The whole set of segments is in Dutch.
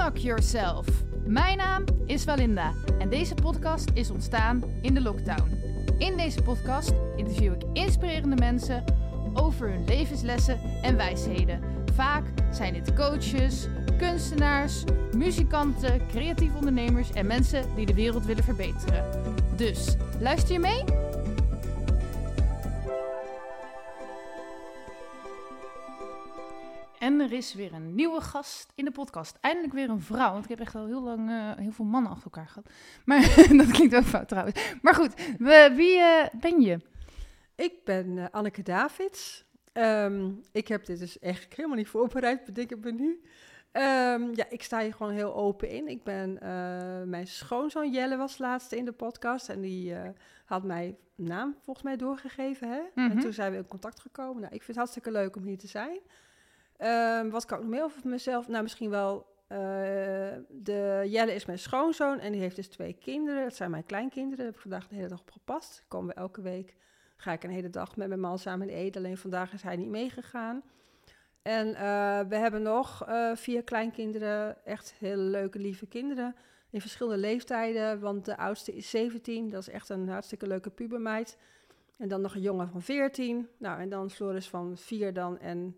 Unlock Yourself. Mijn naam is Valinda en deze podcast is ontstaan in de lockdown. In deze podcast interview ik inspirerende mensen over hun levenslessen en wijsheden. Vaak zijn dit coaches, kunstenaars, muzikanten, creatieve ondernemers en mensen die de wereld willen verbeteren. Dus luister je mee? En er is weer een nieuwe gast in de podcast. Eindelijk weer een vrouw. Want ik heb echt al heel lang eh, heel veel mannen achter elkaar gehad. Maar dat klinkt ook fout trouwens. Maar goed, we, wie eh, ben je? Ik ben uh, Anneke Davids. Ehm, ik heb dit dus echt helemaal niet voorbereid, bedenk ik me nu. Um, ja, ik sta hier gewoon heel open in. Ik ben, mijn schoonzoon Jelle was laatste in de podcast. En die had mij naam volgens mij doorgegeven. Hè? Mm -hmm. En toen zijn we in contact gekomen. Nou, ik vind het hartstikke leuk om hier te zijn. Um, wat kan ik nog meer over mezelf? Nou, misschien wel. Uh, de Jelle is mijn schoonzoon en die heeft dus twee kinderen. Dat zijn mijn kleinkinderen. Daar heb ik vandaag de hele dag op gepast. Komen we elke week. Ga ik een hele dag met mijn man samen eten. Alleen vandaag is hij niet meegegaan. En uh, we hebben nog uh, vier kleinkinderen. Echt hele leuke, lieve kinderen. In verschillende leeftijden. Want de oudste is 17. Dat is echt een hartstikke leuke pubermeid. En dan nog een jongen van 14. Nou, en dan Floris van 4 dan en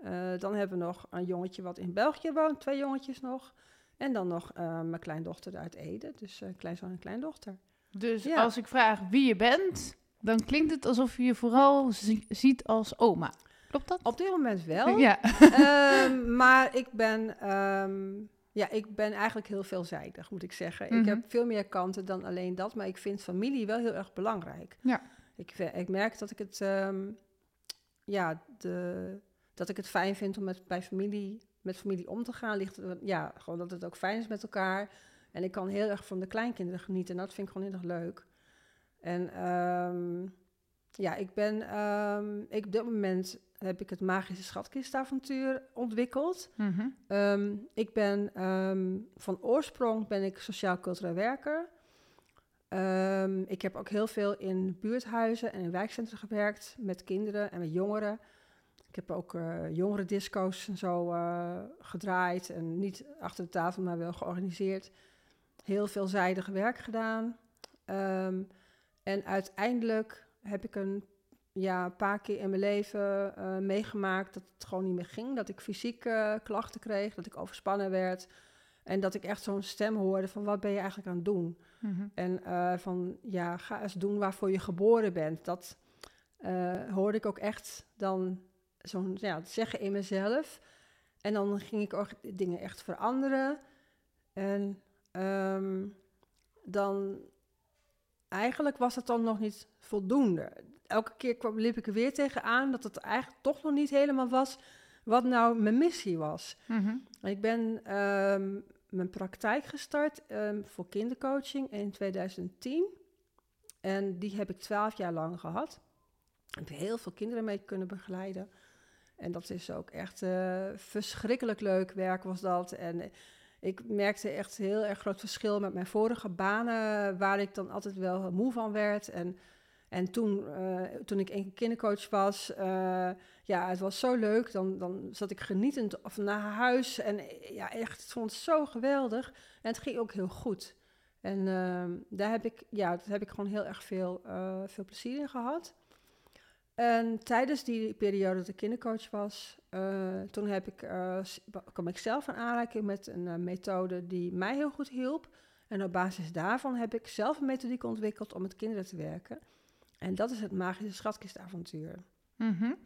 uh, dan hebben we nog een jongetje wat in België woont, twee jongetjes nog. En dan nog uh, mijn kleindochter uit Ede, dus uh, kleinzoon en kleindochter. Dus ja. als ik vraag wie je bent, dan klinkt het alsof je je vooral zi ziet als oma. Klopt dat? Op dit moment wel. Ja. um, maar ik ben, um, ja, ik ben eigenlijk heel veelzijdig, moet ik zeggen. Mm -hmm. Ik heb veel meer kanten dan alleen dat, maar ik vind familie wel heel erg belangrijk. Ja. Ik, ik merk dat ik het, um, ja, de dat ik het fijn vind om met, bij familie, met familie om te gaan. Ligt, ja, gewoon dat het ook fijn is met elkaar. En ik kan heel erg van de kleinkinderen genieten. En dat vind ik gewoon heel erg leuk. En um, ja, ik ben... Um, ik, op dit moment heb ik het Magische Schatkistavontuur ontwikkeld. Mm -hmm. um, ik ben... van oorsprong ben ik sociaal-cultureel werker. ik heb ook heel veel in buurthuizen en in wijkcentra gewerkt... met kinderen en met jongeren... Ik heb ook uh, jongerendisco's en zo uh, gedraaid. En niet achter de tafel, maar wel georganiseerd. Heel veelzijdig werk gedaan. Um, en uiteindelijk heb ik een ja, paar keer in mijn leven uh, meegemaakt dat het gewoon niet meer ging. Dat ik fysiek klachten kreeg, dat ik overspannen werd. En dat ik echt zo'n stem hoorde van wat ben je eigenlijk aan het doen? Mm -hmm. En van ja, ga eens doen waarvoor je geboren bent. Dat hoorde ik ook echt dan zo'n ja, zeggen in mezelf. En dan ging ik ook dingen echt veranderen. En um, dan eigenlijk was het dan nog niet voldoende. Elke keer kwam, liep ik er weer tegenaan dat het eigenlijk toch nog niet helemaal was wat nou mijn missie was. Mm -hmm. Ik ben um, mijn praktijk gestart um, voor kindercoaching in 2010. En die heb ik twaalf jaar lang gehad. Ik heb heel veel kinderen mee kunnen begeleiden. En dat is ook echt uh, verschrikkelijk leuk werk was dat. En ik merkte echt heel erg groot verschil met mijn vorige banen, waar ik dan altijd wel moe van werd. En, en toen, uh, toen ik een kindercoach was, ja, het was zo leuk. Dan, dan zat ik genietend of naar huis en ja, echt, ik vond het zo geweldig. En het ging ook heel goed. En daar heb ik, ja, daar heb ik gewoon heel erg veel, veel plezier in gehad. En tijdens die periode dat ik kindercoach was, uh, toen heb ik, uh, kwam ik zelf in aanraking met een uh, methode die mij heel goed hielp. En op basis daarvan heb ik zelf een methodiek ontwikkeld om met kinderen te werken. En dat is het magische schatkistavontuur. Mm -hmm.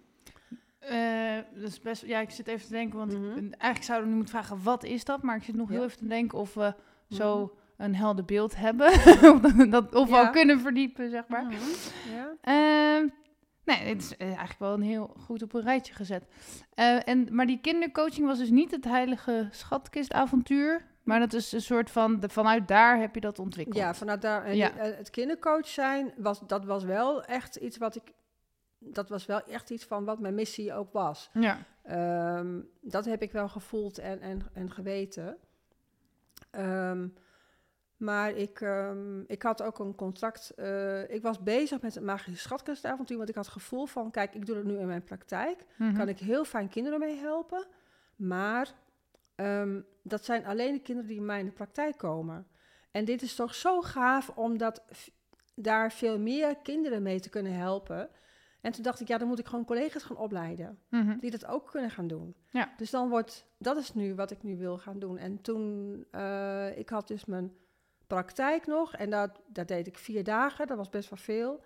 dat is best, ja, ik zit even te denken, want mm -hmm. ik, eigenlijk zouden we nu moeten vragen, wat is dat? Maar ik zit nog ja. heel even te denken of we zo mm -hmm. een helder beeld hebben. of dat, of ja. we kunnen verdiepen, zeg maar. Ja. Nee, het is eigenlijk wel een heel goed op een rijtje gezet. Uh, en, maar die kindercoaching was dus niet het heilige schatkistavontuur. Maar dat is een soort van, de, vanuit daar heb je dat ontwikkeld. Ja, vanuit daar. En ja. het kindercoach zijn, was, dat was wel echt iets wat ik... Dat was wel echt iets van wat mijn missie ook was. Ja. Um, dat heb ik wel gevoeld en, en, en geweten. Um, maar ik, um, ik had ook een contract. Uh, ik was bezig met het magische schatkastavontuur. Want ik had het gevoel van: kijk, ik doe het nu in mijn praktijk. Mm -hmm. Kan ik heel fijn kinderen mee helpen. Maar ehm, dat zijn alleen de kinderen die in mij in de praktijk komen. En dit is toch zo gaaf om dat, v- daar veel meer kinderen mee te kunnen helpen. En toen dacht ik, ja, dan moet ik gewoon collega's gaan opleiden Mhm. die dat ook kunnen gaan doen. Ja. Dus dan wordt, dat is nu wat ik nu wil gaan doen. En toen, eh, ik had dus mijn praktijk nog en dat, dat deed ik vier dagen, dat was best wel veel.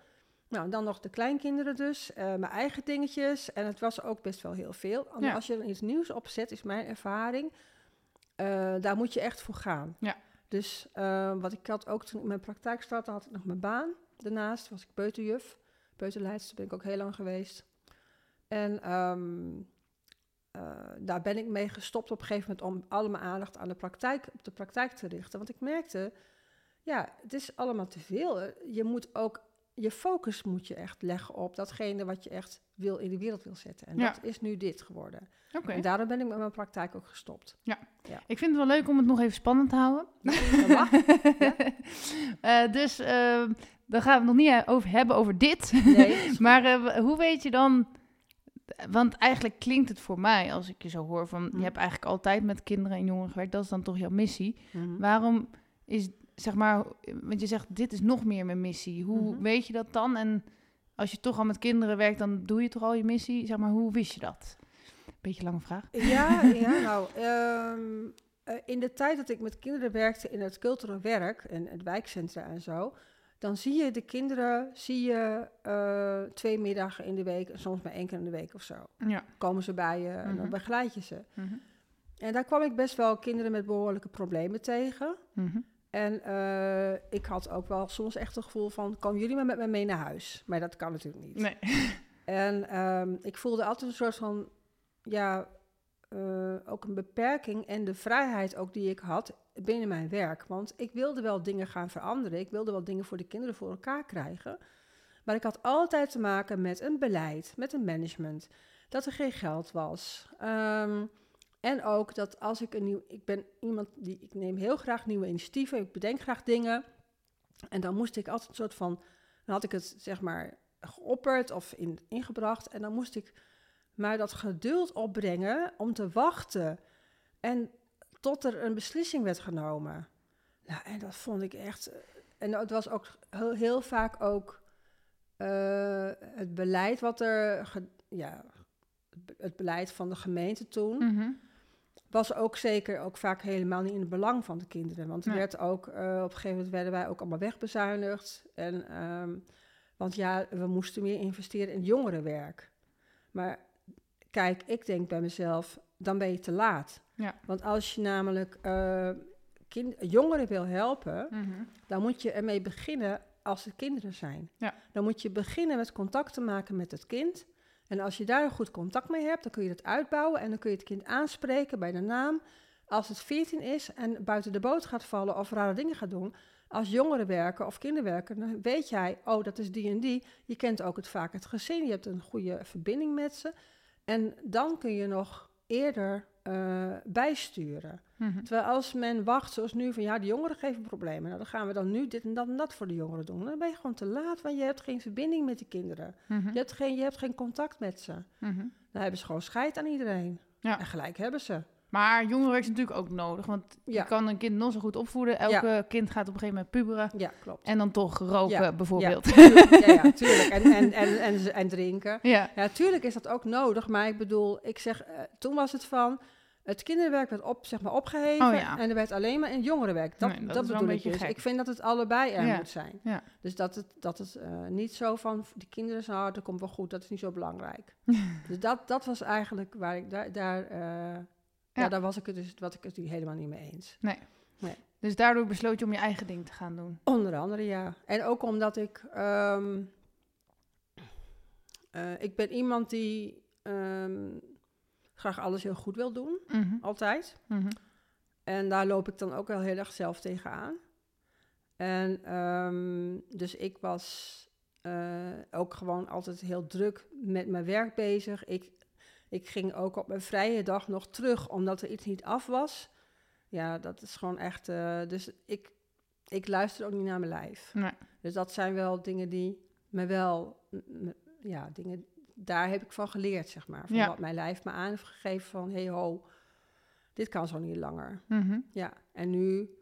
Nou, en dan nog de kleinkinderen dus, eh, mijn eigen dingetjes en het was ook best wel heel veel. Ja. Als je er iets nieuws opzet, is mijn ervaring, eh, daar moet je echt voor gaan. Ja. Dus eh, wat ik had ook toen ik mijn praktijk startte, had ik nog mijn baan. Daarnaast was ik peuterjuf, peuterleidster ben ik ook heel lang geweest. En ehm, eh, daar ben ik mee gestopt op een gegeven moment om alle mijn aandacht aan de praktijk, op de praktijk te richten. Want ik merkte, ja, het is allemaal te veel. Eh, Je moet ook, je focus moet je echt leggen op datgene wat je echt wil in de wereld wil zetten. En Ja. dat is nu dit geworden. En daarom ben ik met mijn praktijk ook gestopt. Ik vind het wel leuk om het nog even spannend te houden. Mag. Eh, dus eh, dan gaan we het nog niet over hebben over dit. Nee, maar eh, hoe weet je dan... Want eigenlijk klinkt het voor mij, als ik je zo hoor, van Hm. je hebt eigenlijk altijd met kinderen en jongeren gewerkt. Dat is dan toch jouw missie. Mhm. Waarom is, zeg maar, want je zegt, dit is nog meer mijn missie. Hoe Mhm. weet je dat dan? En als je toch al met kinderen werkt, dan doe je toch al je missie? Zeg maar, hoe wist je dat? Beetje lange vraag. Ja, ja nou, ehm, eh, in de tijd dat ik met kinderen werkte in het cultureel werk en het wijkcentra en zo, dan zie je de kinderen, zie je eh, twee middagen in de week, en soms maar één keer in de week of zo. Ja. Komen ze bij je en dan Mhm. begeleid je ze. Mhm. En daar kwam ik best wel kinderen met behoorlijke problemen tegen. Mhm. En eh, ik had ook wel soms echt het gevoel van, komen jullie maar met me mee naar huis? Maar dat kan natuurlijk niet. Nee. En ehm, ik voelde altijd een soort van, ja, eh, ook een beperking en de vrijheid ook die ik had binnen mijn werk. Want ik wilde wel dingen gaan veranderen. Ik wilde wel dingen voor de kinderen voor elkaar krijgen. Maar ik had altijd te maken met een beleid, met een management. Dat er geen geld was. Ehm, en ook dat als ik een nieuw... Ik ben iemand die... Ik neem heel graag nieuwe initiatieven. Ik bedenk graag dingen. En dan moest ik altijd een soort van... Dan had ik het, zeg maar, geopperd of in, ingebracht. En dan moest ik maar dat geduld opbrengen om te wachten. En tot er een beslissing werd genomen. Nou, en dat vond ik echt. En het was ook heel, heel vaak ook eh, het beleid wat er. ge- ja, het be- het beleid van de gemeente toen. Mhm. Was ook zeker ook vaak helemaal niet in het belang van de kinderen. Want er Nee. werd ook, eh, op een gegeven moment werden wij ook allemaal wegbezuinigd. En, ehm, want ja, we moesten meer investeren in jongerenwerk. Maar kijk, ik denk bij mezelf, dan ben je te laat. Ja. Want als je namelijk eh, kind, jongeren wil helpen, Mhm. dan moet je ermee beginnen als het kinderen zijn. Ja. Dan moet je beginnen met contact te maken met het kind. En als je daar een goed contact mee hebt, dan kun je dat uitbouwen en dan kun je het kind aanspreken bij de naam. Als het 14 is en buiten de boot gaat vallen of rare dingen gaat doen, als jongerenwerker of kinderwerker, dan weet jij, oh, dat is die en die. Je kent ook het vaak het gezin, je hebt een goede verbinding met ze. En dan kun je nog eerder eh, bijsturen. Mhm. Terwijl als men wacht, zoals nu, van ja, de jongeren geven problemen. Nou, dan gaan we dan nu dit en dat en dat voor de jongeren doen. Dan ben je gewoon te laat, want je hebt geen verbinding met die kinderen. Mhm. Je hebt geen, je hebt geen contact met ze. Mhm. Dan hebben ze gewoon scheid aan iedereen. Ja. En gelijk hebben ze. Maar jongerenwerk is natuurlijk ook nodig. Want Ja. je kan een kind nog zo goed opvoeden. Elke kind gaat op een gegeven moment puberen. Ja, klopt. En dan toch roken, Ja, bijvoorbeeld. Ja, tuurlijk. ja, ja, tuurlijk. En, en, en, en, en drinken. Ja. Tuurlijk is dat ook nodig. Maar ik bedoel, ik zeg, eh, toen was het van... Het kinderwerk werd op, zeg maar, opgeheven Oh, ja. en er werd alleen maar in jongerenwerk. Dat, Nee, dat bedoel een ik beetje dus. gek. Ik vind dat het allebei er moet zijn. Ja. Dus dat het, dat het eh, niet zo van, die kinderen zijn hard, dat komt wel goed, dat is niet zo belangrijk. dus dat, dat was eigenlijk waar ik daar, daar, eh, ja. daar was ik het dus, wat ik het helemaal niet mee eens. Dus daardoor besloot je om je eigen ding te gaan doen. Onder andere, ja. En ook omdat ik, ehm, eh, ik ben iemand die ehm, graag alles heel goed wil doen, Mhm. altijd. Mhm. En daar loop ik dan ook wel heel erg zelf tegenaan. En ehm, dus ik was eh, ook gewoon altijd heel druk met mijn werk bezig. Ik, ik ging ook op mijn vrije dag nog terug, omdat er iets niet af was. Ja, dat is gewoon echt... eh, dus ik, ik luister ook niet naar mijn lijf. Nee. Dus dat zijn wel dingen die me wel... Ja, dingen... Daar heb ik van geleerd, zeg maar. Van Ja. wat mijn lijf me aan heeft gegeven van... Hey ho, dit kan zo niet langer. Mhm. Ja, en nu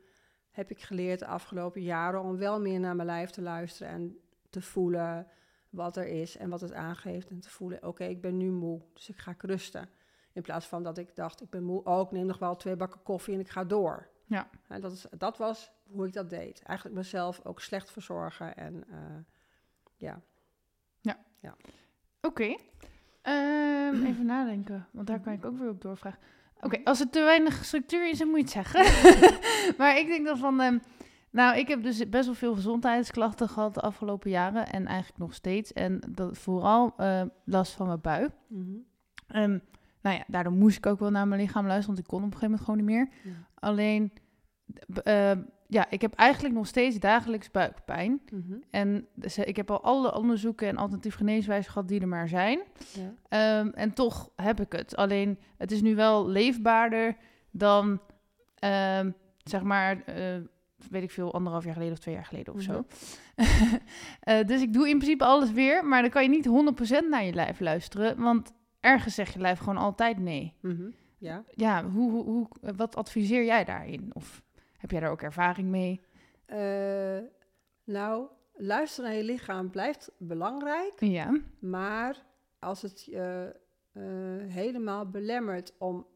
heb ik geleerd de afgelopen jaren om wel meer naar mijn lijf te luisteren en te voelen wat er is en wat het aangeeft. En te voelen, oké, ik ben nu moe, dus ik ga rusten. In plaats van dat ik dacht, ik ben moe, oh, ik neem nog wel twee bakken koffie en ik ga door. Ja. En dat, is, dat was hoe ik dat deed. Eigenlijk mezelf ook slecht verzorgen en eh, ja. Oké. Ehm, even nadenken, want daar kan ik ook weer op doorvragen. Oké, als er te weinig structuur is, dan moet je het zeggen. maar ik denk dan van... ehm, nou, ik heb dus best wel veel gezondheidsklachten gehad de afgelopen jaren. En eigenlijk nog steeds. En dat vooral eh, last van mijn buik. Ehm, nou ja, daardoor moest ik ook wel naar mijn lichaam luisteren, want ik kon op een gegeven moment gewoon niet meer. Ja. Alleen, b- eh, ja, ik heb eigenlijk nog steeds dagelijks buikpijn. Mhm. En dus, eh, ik heb al alle onderzoeken en alternatief geneeswijzen gehad die er maar zijn. Ja. Ehm, en toch heb ik het. Alleen, het is nu wel leefbaarder dan, ehm, zeg maar, eh, weet ik veel, anderhalf jaar geleden of twee jaar geleden of zo. Eh, dus ik doe in principe alles weer, maar dan kan je niet 100% naar je lijf luisteren, want ergens zegt je lijf gewoon altijd nee. Mhm. Ja. Ja, hoe, hoe, hoe, wat adviseer jij daarin? Of heb jij daar ook ervaring mee? Eh, nou, luisteren naar je lichaam blijft belangrijk. Ja. Maar als het je eh, helemaal belemmert om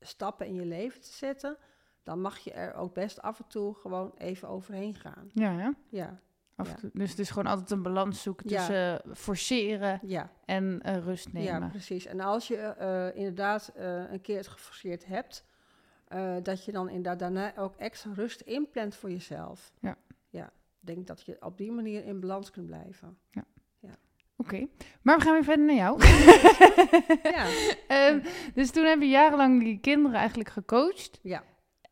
stappen in je leven te zetten, dan mag je er ook best af en toe gewoon even overheen gaan. Ja, ja. Ja, Af Ja. toe. Dus het is gewoon altijd een balans zoeken Ja. tussen eh, forceren ja, en eh, rust ja nemen. precies. En als je eh, inderdaad een keer het geforceerd hebt, dat je dan inderdaad daarna ook extra rust inplant voor jezelf. Ja. Ja, ik denk dat je op die manier in balans kunt blijven. Oké, maar we gaan weer verder naar jou. Ja, Ehm, dus toen heb je jarenlang die kinderen eigenlijk gecoacht. ja.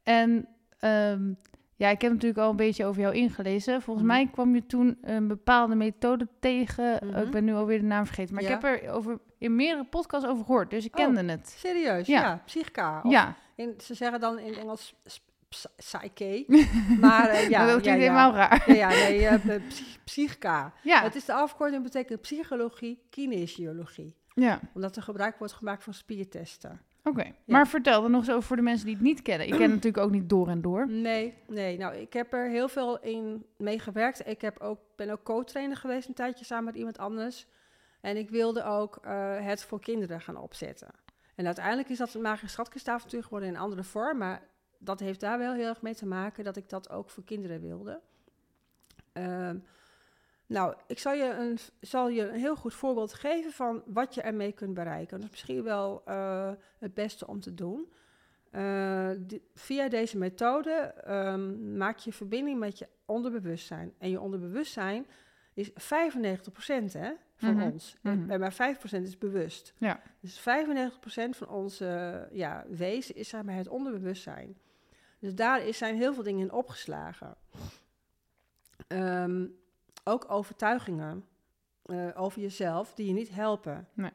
En ehm, ja, ik heb natuurlijk al een beetje over jou ingelezen. Volgens Mhm. mij kwam je toen een bepaalde methode tegen. Mhm. Oh, ik ben nu alweer de naam vergeten. Maar Ja. ik heb er over, in meerdere podcasts over gehoord. Dus ik Oh. kende het. serieus. Ja. Ja, Psychica. Of Ja, In, ze zeggen dan in Engels ps- ps- psyche. maar eh, ja, dat klinkt ja. helemaal raar. Ja, ja, nee, eh, eh, psych- psychica. Ja, Het is de afkorting betekent psychologie, kinesiologie. ja. Omdat er gebruik wordt gemaakt van spiertesten. Oké. Maar vertel er nog eens over voor de mensen die het niet kennen. Ik ken het natuurlijk ook niet door en door. Nee, nee. Nou, ik heb er heel veel in meegewerkt. Ik heb ook, ben ook co-trainer geweest een tijdje samen met iemand anders. En ik wilde ook eh, het voor kinderen gaan opzetten. En uiteindelijk is dat een magische schatkistavontuur geworden in een andere vorm. Maar dat heeft daar wel heel erg mee te maken dat ik dat ook voor kinderen wilde. Ehm, nou, ik zal je, een, zal je een heel goed voorbeeld geven van wat je ermee kunt bereiken. Dat is misschien wel eh, het beste om te doen. Eh, via deze methode ehm, maak je verbinding met je onderbewustzijn. En je onderbewustzijn is 95% hè, van Mhm, ons. mhm. En maar 5% is bewust. Ja. Dus 95% van onze ja, wezen is zeg maar, het onderbewustzijn. Dus daar is, zijn heel veel dingen in opgeslagen. Ehm, ook overtuigingen eh, over jezelf die je niet helpen. Nee.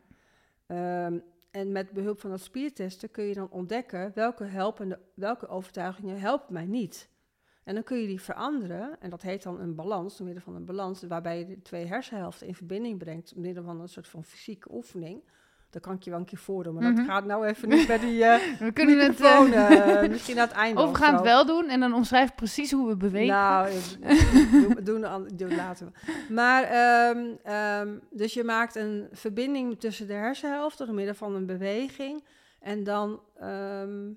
Ehm, en met behulp van dat spiertesten kun je dan ontdekken welke, helpende, welke overtuigingen helpen mij niet. En dan kun je die veranderen. En dat heet dan een balans, door middel van een balans, waarbij je de twee hersenhelften in verbinding brengt, door middel van een soort van fysieke oefening. Dat kan ik je wel een keer voordoen, maar Mhm. dat gaat nou even niet bij die eh We kunnen het eh, eh, misschien aan het einde Of we gaan het wel doen en dan omschrijf ik precies hoe we bewegen. Nou, doe, doen, doen laten we. Maar, ehm, ehm, dus je maakt een verbinding tussen de hersenhelften door middel van een beweging. En dan ehm,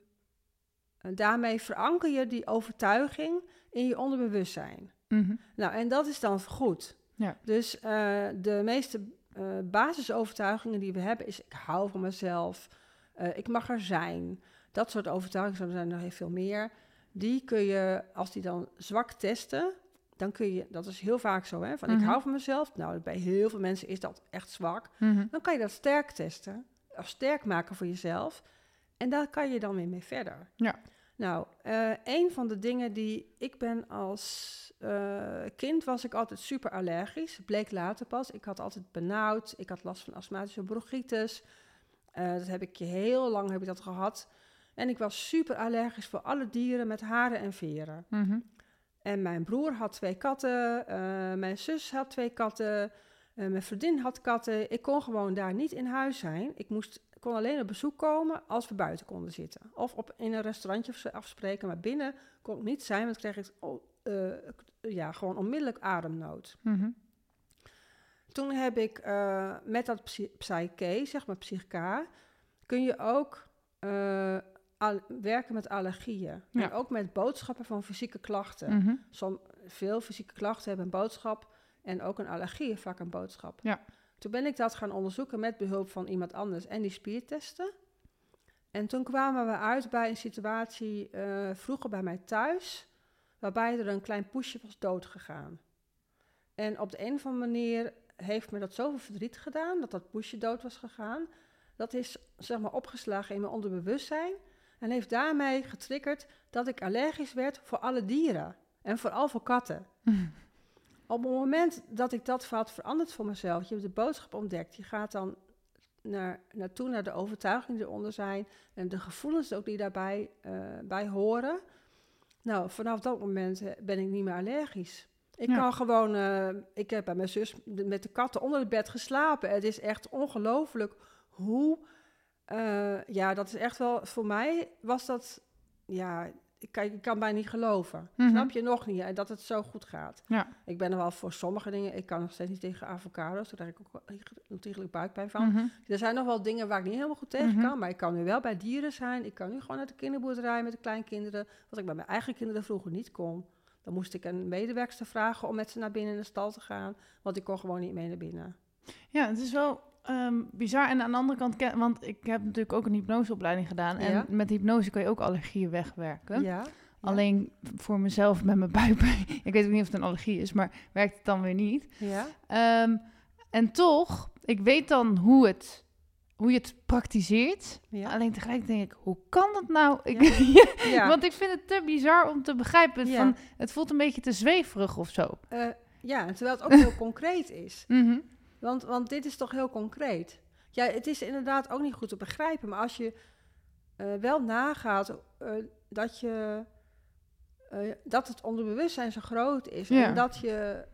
daarmee veranker je die overtuiging in je onderbewustzijn. Mhm. Nou, en dat is dan goed. Ja. Dus de meeste eh, basisovertuigingen die we hebben is... ik hou van mezelf, eh, ik mag er zijn. Dat soort overtuigingen, er zijn er nog heel veel meer. Die kun je, als die dan zwak testen... dan kun je, dat is heel vaak zo, hè, van Mhm. ik hou van mezelf. Nou, bij heel veel mensen is dat echt zwak. Mhm. Dan kan je dat sterk testen, of sterk maken voor jezelf. En daar kan je dan weer mee verder. Ja. Nou, eh, een van de dingen die ik ben als eh, kind was ik altijd super allergisch. Bleek later pas. Ik had altijd benauwd. Ik had last van astmatische bronchitis. Eh, dat heb ik heel lang heb ik dat gehad. En ik was super allergisch voor alle dieren met haren en veren. Mhm. En mijn broer had twee katten, eh, mijn zus had twee katten. Mijn vriendin had katten. Ik kon gewoon daar niet in huis zijn. Ik moest, kon alleen op bezoek komen als we buiten konden zitten. Of op, in een restaurantje afspreken. Maar binnen kon ik niet zijn, want dan kreeg ik eh, ja, gewoon onmiddellijk ademnood. Mhm. Toen heb ik eh, met dat psy- psyche, zeg maar psychica, kun je ook eh, werken met allergieën. Ja. En ook met boodschappen van fysieke klachten. Mhm. Som, veel fysieke klachten hebben een boodschap en ook een allergie vaak een boodschap. Ja. Toen ben ik dat gaan onderzoeken met behulp van iemand anders en die spiertesten. En toen kwamen we uit bij een situatie vroeger bij mij thuis, waarbij er een klein poesje was doodgegaan. En op de een of andere manier heeft me dat zoveel verdriet gedaan, dat dat poesje dood was gegaan. Dat is zeg maar opgeslagen in mijn onderbewustzijn en heeft daarmee getriggerd dat ik allergisch werd voor alle dieren. En vooral voor katten. Op het moment dat ik dat had veranderd voor mezelf, je hebt de boodschap ontdekt, je gaat dan naar, naartoe naar de overtuigingen die eronder zijn en de gevoelens ook die daarbij eh, bij horen. Nou, vanaf dat moment eh, ben ik niet meer allergisch. Ik Ja. kan gewoon, eh, ik heb bij mijn zus met de katten onder het bed geslapen. Het is echt ongelooflijk hoe, eh, ja, dat is echt wel, voor mij was dat, ja, ik kan, ik kan bijna niet geloven. Mhm. Snap je nog niet, hè, dat het zo goed gaat. Ja. Ik ben er wel voor sommige dingen, ik kan nog steeds niet tegen avocado's, daar krijg ik ook natuurlijk buikpijn van. Mhm. Er zijn nog wel dingen waar ik niet helemaal goed tegen Mhm. kan, maar ik kan nu wel bij dieren zijn. Ik kan nu gewoon naar de kinderboerderij met de kleinkinderen, wat ik bij mijn eigen kinderen vroeger niet kon. Dan moest ik een medewerkster vragen om met ze naar binnen in de stal te gaan, want ik kon gewoon niet mee naar binnen. Ja, het is wel ehm, bizar. En aan de andere kant, ken- want ik heb natuurlijk ook een hypnoseopleiding gedaan. En Ja. met hypnose kan je ook allergieën wegwerken. Ja. Alleen voor mezelf met mijn buikpijn. ik weet ook niet of het een allergie is, maar werkt het dan weer niet. Ja. Ehm, en toch, ik weet dan hoe, het, hoe je het praktiseert. Ja. Alleen tegelijk denk ik, hoe kan dat nou? Ik, Ja. Want ik vind het te bizar om te begrijpen. Van, het voelt een beetje te zweverig of zo. Eh, ja, terwijl het ook heel concreet is. Mhm. Want, want dit is toch heel concreet. Ja, het is inderdaad ook niet goed te begrijpen, maar als je eh, wel nagaat eh, dat, je, eh, dat het onderbewustzijn zo groot is Ja. en dat je,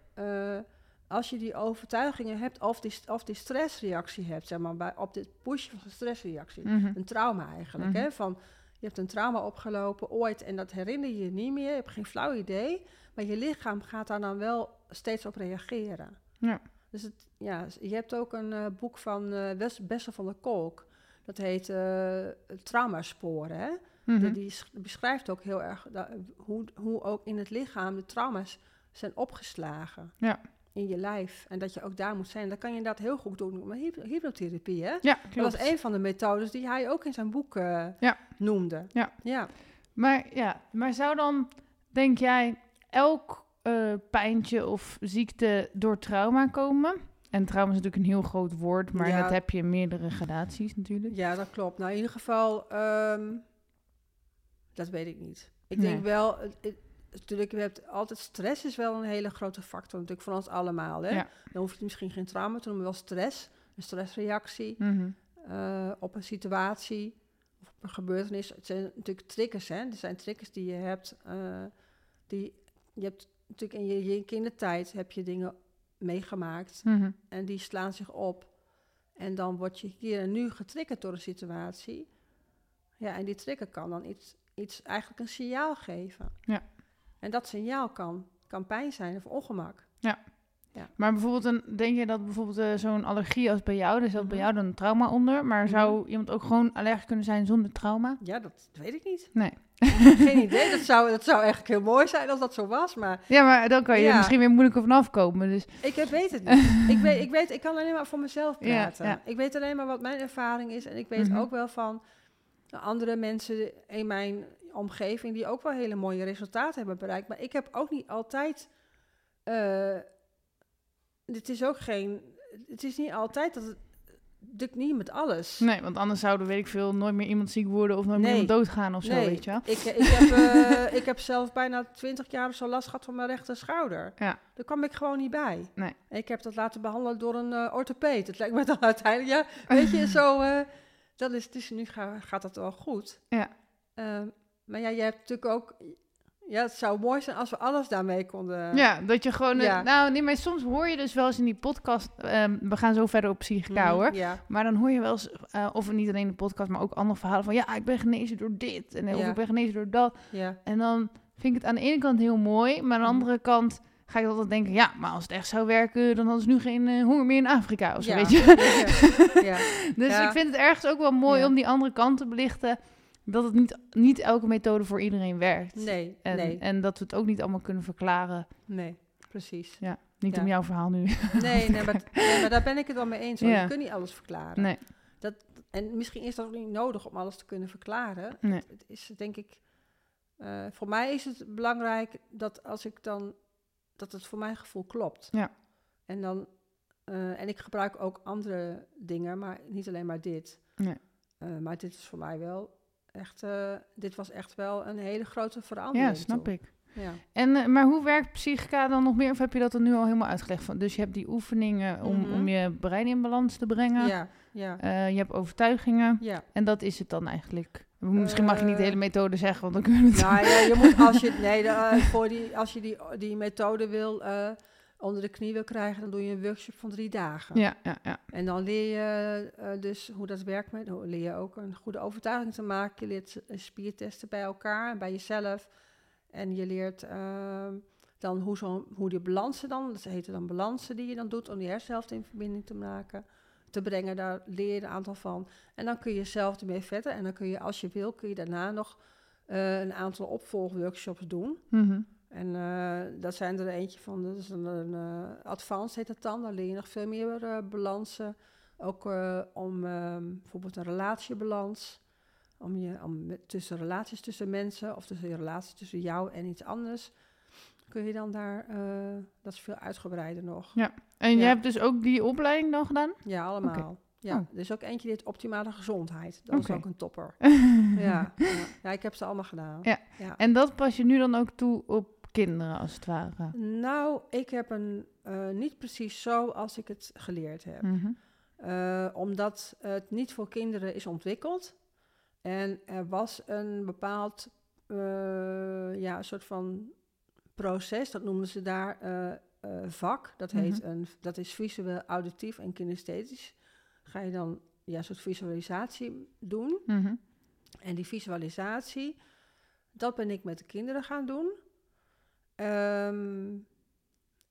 als je die overtuigingen hebt of die, of die stressreactie hebt, zeg maar, bij, op dit pushen van de stressreactie, Mhm. een trauma eigenlijk, Mhm. hè, van je hebt een trauma opgelopen ooit en dat herinner je je niet meer, je hebt geen flauw idee, maar je lichaam gaat daar dan wel steeds op reageren. Ja. Dus het, ja, je hebt ook een eh, boek van Wes- Bessel van der Kolk. Dat heet eh Traumasporen. Hè? Mhm. Die, die sch- beschrijft ook heel erg hoe, hoe ook in het lichaam de trauma's zijn opgeslagen. Ja. In je lijf. En dat je ook daar moet zijn. Dat kan je inderdaad heel goed doen met hyp- hypnotherapie. Hè? Ja, Dat was een van de methodes die hij ook in zijn boek Ja. noemde. Ja. ja. Maar ja, maar zou dan, denk jij, elk eh, pijntje of ziekte door trauma komen? En trauma is natuurlijk een heel groot woord, maar Ja. dat heb je in meerdere gradaties natuurlijk. Ja, dat klopt. Nou, in ieder geval, ehm, dat weet ik niet. Ik Nee. denk wel, het- natuurlijk, je hebt altijd stress is wel een hele grote factor natuurlijk voor ons allemaal. Hè? Ja. Dan hoef je misschien geen trauma te noemen, wel stress, een stressreactie Mhm. eh, op een situatie of op een gebeurtenis. Het zijn natuurlijk triggers, hè? Er zijn triggers die je hebt. eh, die, je hebt natuurlijk in je, je kindertijd heb je dingen meegemaakt Mhm. en die slaan zich op. En dan word je hier en nu getriggerd door een situatie. Ja, en die trigger kan dan iets, iets eigenlijk een signaal geven. Ja. En dat signaal kan, kan pijn zijn of ongemak. Maar bijvoorbeeld, een, denk je dat bijvoorbeeld eh, zo'n allergie als bij jou, er zat bij Mhm. jou dan een trauma onder, maar Mhm. zou iemand ook gewoon allergisch kunnen zijn zonder trauma? Ja, dat weet ik niet. Nee. Geen idee. Dat zou, dat zou eigenlijk heel mooi zijn als dat zo was. Maar Ja, maar dan kan je er Ja. misschien weer moeilijker vanaf komen. Dus ik heb, weet het niet. ik, weet, ik, weet, ik kan alleen maar voor mezelf praten. ja. Ik weet alleen maar wat mijn ervaring is. En ik weet Mhm. ook wel van andere mensen in mijn omgeving... die ook wel hele mooie resultaten hebben bereikt. Maar ik heb ook niet altijd... eh, dit is ook geen... Het is niet altijd dat het... Lukt niet met alles. nee, want anders zouden, weet ik veel, nooit meer iemand ziek worden of nooit meer iemand doodgaan of zo, Nee, weet je wel. Ik, ik, heb, eh, ik heb zelf bijna twintig jaar of zo last gehad van mijn rechter schouder. Ja. Daar kwam ik gewoon niet bij. Nee. Ik heb dat laten behandelen door een eh orthopeed. Het lijkt me dan uiteindelijk, ja, weet je, zo... eh, dat is, dus nu ga- gaat dat wel goed. Ja. Ehm, maar ja, je hebt natuurlijk ook... Ja, het zou mooi zijn als we alles daarmee konden... Ja, dat je gewoon... Ja. nou, nee, maar soms hoor je dus wel eens in die podcast... ehm, we gaan zo verder op psychica, Mhm, hoor. Ja, Maar dan hoor je wel eens, eh, of niet alleen de podcast, maar ook andere verhalen van... Ja, ik ben genezen door dit. En, eh, Of ik ben genezen door dat. ja. En dan vind ik het aan de ene kant heel mooi, maar aan de Mhm. andere kant ga ik altijd denken, ja, maar als het echt zou werken, dan hadden ze nu geen eh, honger meer in Afrika of zo, ja. weet je. Ja, ja. Dus ik vind het ergens ook wel mooi om die andere kant te belichten, dat het niet, niet elke methode voor iedereen werkt. Nee, En, nee, en dat we het ook niet allemaal kunnen verklaren. nee, precies. Niet Ja. om jouw verhaal nu. Nee, nee, maar, nee, maar daar ben ik het wel mee eens. Ja. Je kunt niet alles verklaren. Nee. En misschien is dat ook niet nodig om alles te kunnen verklaren. Nee. Het, het is denk ik... eh, voor mij is het belangrijk dat als ik dan... dat het voor mijn gevoel klopt. Ja. En dan... eh, en ik gebruik ook andere dingen, maar niet alleen maar dit. Nee. Eh, maar dit is voor mij wel echt... eh, dit was echt wel een hele grote verandering. Ja, snap ik. Ja. En, eh, maar hoe werkt psychica dan nog meer? Of heb je dat er nu al helemaal uitgelegd? Van? Dus je hebt die oefeningen om, Mhm. om je brein in balans te brengen. Ja, ja, Eh, je hebt overtuigingen. ja. En dat is het dan eigenlijk. Misschien mag je niet de hele methode zeggen, want dan kunnen we het... Nou ja, je moet als je, nee, de, voor die, als je die, die methode wil onder de knie wil krijgen, dan doe je een workshop van drie dagen. Ja, ja, ja. En dan leer je eh, dus hoe dat werkt. Met, leer je ook een goede overtuiging te maken. Je leert spiertesten bij elkaar en bij jezelf. En je leert ehm, dan hoe, zo, hoe die balansen dan, dat heten dan balansen die je dan doet om die hersenhelft in verbinding te maken, te brengen. Daar leer je een aantal van. En dan kun je zelf ermee verder. En dan kun je, als je wil, kun je daarna nog eh, een aantal opvolgworkshops doen. Mhm. En eh, dat zijn er eentje van, dat is een, een eh, advanced heet het dan. Daar leer je nog veel meer eh, balansen. Ook om ehm, bijvoorbeeld een relatiebalans. Om je om tussen relaties tussen mensen of tussen je relatie tussen jou en iets anders. Kun je dan daar, dat is veel uitgebreider nog. En je Ja. hebt dus ook die opleiding dan gedaan? Ja, allemaal. Ja, Oh. er is ook eentje die heet optimale gezondheid. Dat is Oké. ook een topper. Ja, ja. ja, ik heb ze allemaal gedaan. Ja. ja. En dat pas je nu dan ook toe op kinderen, als het ware? Nou, ik heb een eh, niet precies zo als ik het geleerd heb. Mhm. Eh, omdat het niet voor kinderen is ontwikkeld. En er was een bepaald eh, ja, een soort van proces, dat noemden ze daar vak. Dat, heet Mhm. een, dat is visueel, auditief en kinesthetisch. Ga je dan ja, een soort visualisatie doen. Mhm. En die visualisatie, dat ben ik met de kinderen gaan doen. Ehm,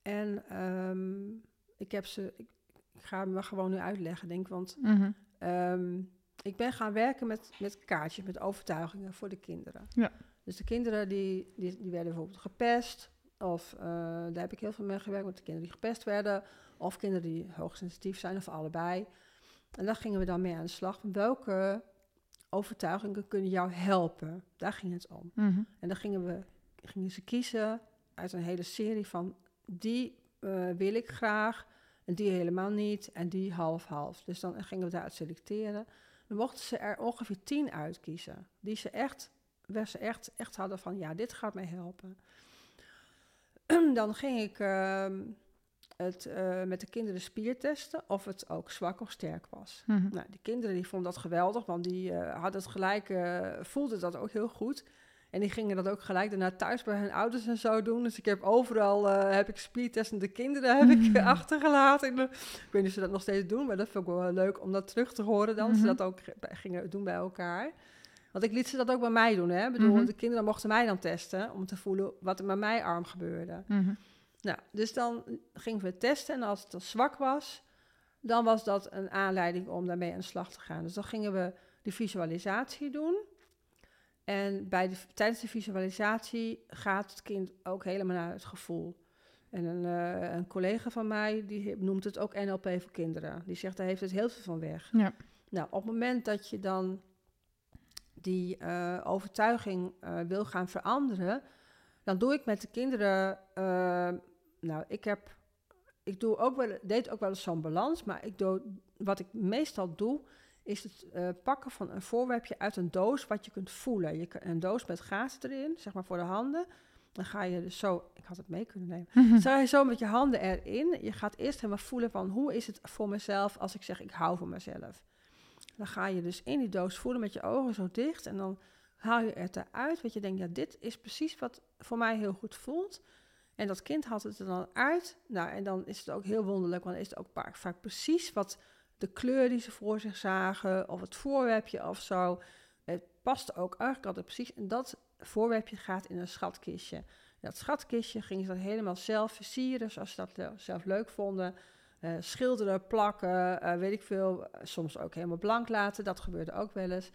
en ehm, ik heb ze, ik, ik ga maar gewoon nu uitleggen, denk ik, want Mhm. ehm, ik ben gaan werken met, met kaartjes, met overtuigingen voor de kinderen. Ja. Dus de kinderen die, die, die werden bijvoorbeeld gepest, of eh, daar heb ik heel veel mee gewerkt met de kinderen die gepest werden, of kinderen die hoogsensitief zijn, of allebei. En daar gingen we dan mee aan de slag. Welke overtuigingen kunnen jou helpen? Daar ging het om. Mhm. En dan gingen, we, gingen ze kiezen uit een hele serie van die eh, wil ik graag en die helemaal niet en die half-half. Dus dan gingen we daaruit selecteren. Dan mochten ze er ongeveer tien uitkiezen die ze echt, waar ze echt, echt hadden van ja, dit gaat mij helpen. dan ging ik ehm, het eh, met de kinderen spiertesten of het ook zwak of sterk was. Mhm. Nou, die kinderen die vonden dat geweldig, want die eh, hadden het gelijk, voelden dat ook heel goed. En die gingen dat ook gelijk daarna thuis bij hun ouders en zo doen. Dus ik heb overal eh, heb ik spiertestende kinderen heb ik, Mm. achtergelaten. In de- ik weet niet of ze dat nog steeds doen, maar dat vond ik wel leuk om dat terug te horen dan. Ze dat ook gingen doen bij elkaar. Want ik liet ze dat ook bij mij doen. Hè? Ik bedoel, Mhm. de kinderen mochten mij dan testen om te voelen wat er met mijn arm gebeurde. Mhm. Nou, dus dan gingen we testen en als het dan zwak was, dan was dat een aanleiding om daarmee aan de slag te gaan. Dus dan gingen we de visualisatie doen. En bij de, tijdens de visualisatie gaat het kind ook helemaal naar het gevoel. En een, eh, een collega van mij, die noemt het ook NLP voor kinderen. Die zegt, daar heeft het heel veel van weg. Ja. Nou, op het moment dat je dan die eh, overtuiging eh, wil gaan veranderen, dan doe ik met de kinderen. nou, ik heb. Ik doe ook wel, deed ook wel eens zo'n balans, maar ik doe, wat ik meestal doe, is het eh, pakken van een voorwerpje uit een doos wat je kunt voelen. Je, een doos met gaten erin, zeg maar voor de handen. Dan ga je dus zo, ik had het mee kunnen nemen. Mhm. Sta je zo met je handen erin. Je gaat eerst helemaal voelen van hoe is het voor mezelf als ik zeg ik hou van mezelf. Dan ga je dus in die doos voelen met je ogen zo dicht. En dan haal je het eruit, wat je denkt, ja, dit is precies wat voor mij heel goed voelt. En dat kind haalt het er dan uit. Nou, en dan is het ook heel wonderlijk, want dan is het ook vaak precies wat de kleur die ze voor zich zagen, of het voorwerpje of zo. Het past ook eigenlijk altijd precies. En dat voorwerpje gaat in een schatkistje. Dat schatkistje gingen ze dat helemaal zelf versieren, zoals ze dat zelf leuk vonden. Uh, schilderen, plakken, uh, weet ik veel. soms ook helemaal blank laten, dat gebeurde ook wel eens.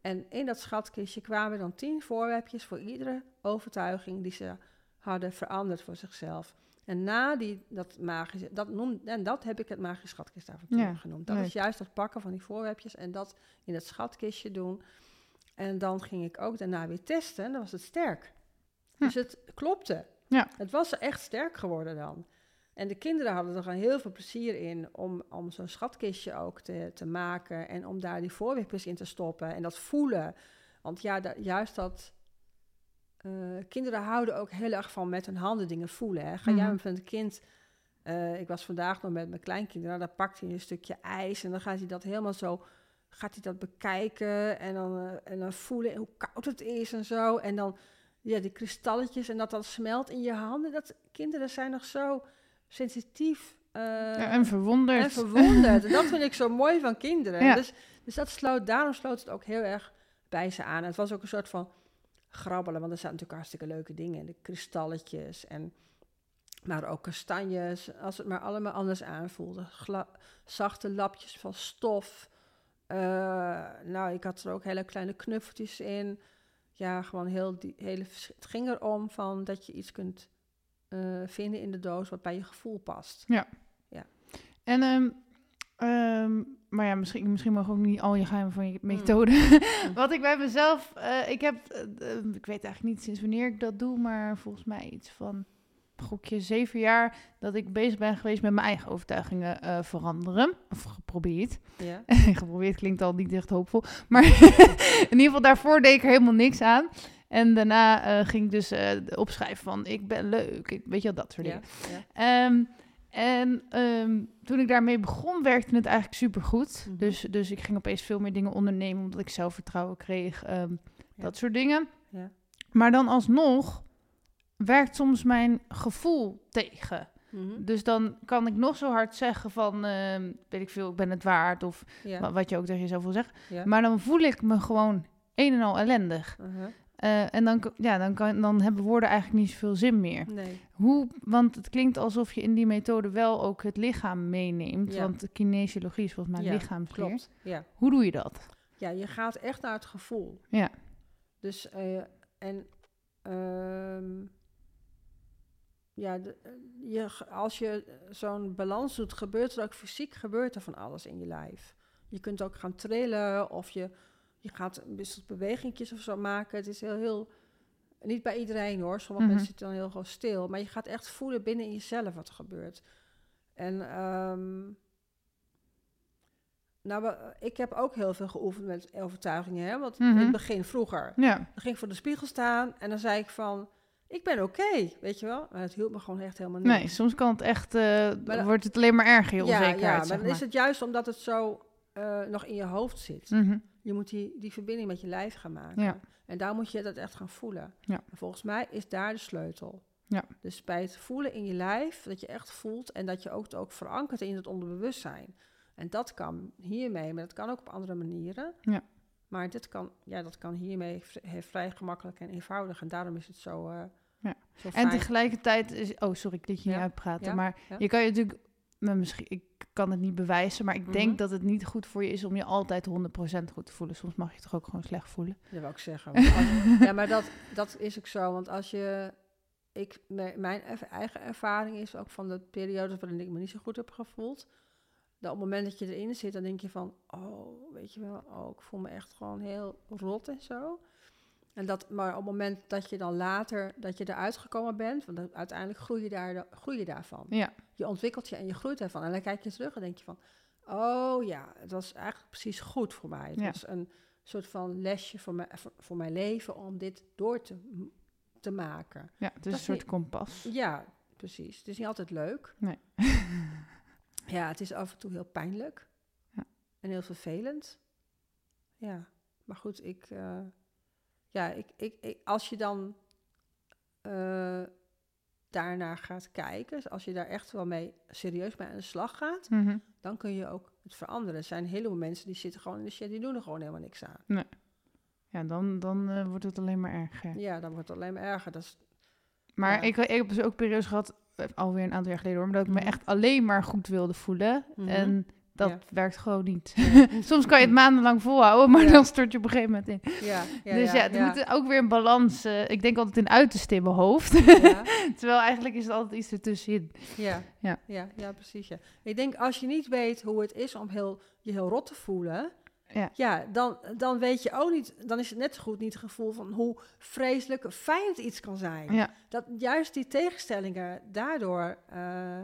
En in dat schatkistje kwamen dan tien voorwerpjes voor iedere overtuiging die ze hadden veranderd voor zichzelf. En na die, dat magische, dat noem, en dat heb ik het magische schatkisavontuur ja, genoemd. Dat is juist dat pakken van die voorwerpjes en dat in het schatkistje doen. En dan ging ik ook daarna weer testen en dan was het sterk. Dus het klopte. Ja. Het was echt sterk geworden dan. En de kinderen hadden er gewoon heel veel plezier in om, om zo'n schatkistje ook te, te maken en om daar die voorwerpjes in te stoppen en dat voelen. Want ja, juist dat. Uh, kinderen houden ook heel erg van met hun handen dingen voelen. Hè. Ga jij mhm. met een kind. Uh, ik was vandaag nog met mijn kleinkinderen. Nou, daar pakt hij een stukje ijs en dan gaat hij dat helemaal zo. Gaat hij dat bekijken en dan, uh, en dan voelen hoe koud het is en zo. En dan ja, die kristalletjes en dat dat smelt in je handen. Dat, kinderen zijn nog zo sensitief. Uh, en verwonderd. En verwonderd. en dat vind ik zo mooi van kinderen. Dus, dus dat sloot, daarom sloot het ook heel erg bij ze aan. Het was ook een soort van grabbelen, want er zaten natuurlijk hartstikke leuke dingen. De kristalletjes en... Maar ook kastanjes, als het maar allemaal anders aanvoelde. zachte lapjes van stof. Uh, nou, ik had er ook hele kleine knuffeltjes in. Ja, gewoon heel die hele. Het ging erom van dat je iets kunt uh, vinden in de doos wat bij je gevoel past. Ja. ja. En, um, um, maar ja, misschien, misschien mag ook niet al je geheimen van je mm. methode. Mm. wat ik bij mezelf, uh, ik heb, uh, ik weet eigenlijk niet sinds wanneer ik dat doe, maar volgens mij iets van gokje zeven jaar dat ik bezig ben geweest met mijn eigen overtuigingen uh, veranderen. Of geprobeerd. Ja. geprobeerd klinkt al niet echt hoopvol. Maar in ieder geval daarvoor deed ik er helemaal niks aan. En daarna ging ik dus opschrijven van ik ben leuk. Ik, weet je wel, dat soort dingen. Ja, um, en um, toen ik daarmee begon, werkte het eigenlijk supergoed. Mm dus, dus ik ging opeens veel meer dingen ondernemen, omdat ik zelfvertrouwen kreeg. Um, dat soort dingen. Maar dan alsnog werkt soms mijn gevoel tegen. Mm -hmm. Dus dan kan ik nog zo hard zeggen van, weet ik veel, ik ben het waard. Of wat je ook tegen jezelf wil zeggen. Maar dan voel ik me gewoon een en al ellendig. Uh -huh. Uh, en dan, ja, dan, kan, dan hebben woorden eigenlijk niet zoveel zin meer. Nee. Hoe, want het klinkt alsof je in die methode wel ook het lichaam meeneemt. Want de kinesiologie is volgens mij ja, lichaamsleer. Klopt. Ja. Hoe doe je dat? Ja, je gaat echt naar het gevoel. Ja. Dus, uh, en um, ja, de, je, als je zo'n balans doet, gebeurt er ook fysiek gebeurt er van alles in je lijf. Je kunt ook gaan trillen of je je gaat een soort bewegingjes of zo maken. Het is heel, heel... Niet bij iedereen hoor. Sommige mhm. mensen zitten dan heel gewoon stil. Maar je gaat echt voelen binnen in jezelf wat er gebeurt. En... Um, nou, ik heb ook heel veel geoefend met overtuigingen. Hè? Want in het mhm. begin, vroeger, ja. dan ging ik voor de spiegel staan en dan zei ik van, ik ben oké, weet je wel. Maar het hielp me gewoon echt helemaal niet. Nee, soms kan het echt, uh, dan, wordt het alleen maar erger, heel ja, Ja, maar dan is het juist omdat het zo uh, nog in je hoofd zit. Mm je moet die, die verbinding met je lijf gaan maken. Ja. En daar moet je dat echt gaan voelen. Ja. En volgens mij is daar de sleutel. Ja. Dus bij het voelen in je lijf, dat je echt voelt en dat je ook, ook verankert in het onderbewustzijn. En dat kan hiermee, maar dat kan ook op andere manieren. Ja. Maar dit kan, ja, dat kan hiermee vrij gemakkelijk en eenvoudig. En daarom is het zo. Uh, ja. Zo en tegelijkertijd is. Oh, sorry, ik liet je niet uitpraten. Maar je kan je natuurlijk maar misschien, ik kan het niet bewijzen, maar ik denk mhm. dat het niet goed voor je is om je altijd 100% goed te voelen. Soms mag je toch ook gewoon slecht voelen. Dat wil ik zeggen. ja, maar dat, dat is ook zo. Want als je, ik, mijn eigen ervaring is ook van de periodes waarin ik me niet zo goed heb gevoeld. Dat op het moment dat je erin zit, dan denk je van, oh, weet je wel, oh, ik voel me echt gewoon heel rot en zo. En dat, maar op het moment dat je dan later, dat je eruit gekomen bent, want uiteindelijk groei je, daar, groei je daarvan. Ja. Je ontwikkelt je en je groeit ervan. En dan kijk je terug en denk je van, oh ja, het was eigenlijk precies goed voor mij. Het ja. was een soort van lesje voor, mij, voor, mijn leven om dit door te, te maken. Ja, het is een soort kompas. Ja, precies. Het is niet altijd leuk. Nee. ja, het is af en toe heel pijnlijk. Ja. En heel vervelend. Ja, maar goed, ik... Uh, ja, ik, ik, ik, als je dan eh, daarnaar gaat kijken, dus als je daar echt wel mee serieus mee aan de slag gaat, Mhm. dan kun je ook het veranderen. Er zijn heleboel mensen die zitten gewoon in de shit, die doen er gewoon helemaal niks aan. Ja, dan, dan eh, wordt het alleen maar erger. Ja, dan wordt het alleen maar erger. Dat is, Maar Ja. ik, ik heb dus ook periodes gehad, eh, alweer een aantal jaar geleden hoor, maar dat ik me Mhm. echt alleen maar goed wilde voelen. Mhm. En dat Ja. werkt gewoon niet. Soms kan je het maandenlang volhouden, maar Ja. dan stort je op een gegeven moment in. ja, ja, dus ja, er moet ook weer een balans. eh, ik denk altijd in uiterste in mijn hoofd. ja, Terwijl eigenlijk is het altijd iets ertussenin. ja, Ja. ja, ja, precies. Ja. Ik denk als je niet weet hoe het is om heel, je heel rot te voelen, Ja. dan, dan weet je ook niet, dan is het net zo goed niet het gevoel van hoe vreselijk fijn het iets kan zijn. Ja. Dat juist die tegenstellingen daardoor, eh,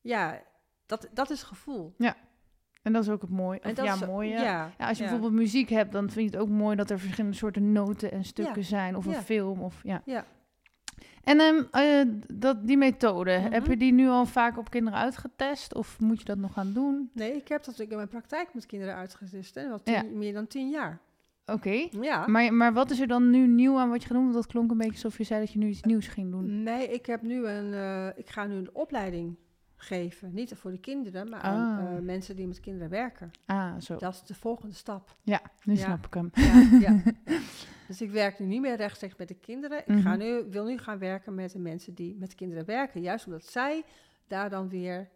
ja, dat, dat is gevoel. En dat is ook het mooie. En Of dat ja, is- mooi. Ja. Ja, Ja, als je ja. bijvoorbeeld muziek hebt, dan vind je het ook mooi dat er verschillende soorten noten en stukken Ja. zijn. Of Ja. een film. Of, ja. Ja. En ehm, eh, dat, die methode, Mhm. heb je die nu al vaak op kinderen uitgetest? Of moet je dat nog gaan doen? Nee, ik heb dat in mijn praktijk met kinderen uitgetest, hè, wel tien, Ja. meer dan tien jaar. Oké. Ja. Maar, maar wat is er dan nu nieuw aan wat je gaat doen? Want dat klonk een beetje alsof je zei dat je nu iets nieuws ging doen. Nee, ik heb nu een, eh, ik ga nu een opleiding geven. Niet voor de kinderen, maar aan Ah. eh, mensen die met kinderen werken. Ah, zo. Dat is de volgende stap. Ja, nu Ja. snap ik hem. Ja, ja. Dus ik werk nu niet meer rechtstreeks met de kinderen. Ik ga Mhm. nu, wil nu gaan werken met de mensen die met kinderen werken. Juist omdat zij daar dan weer...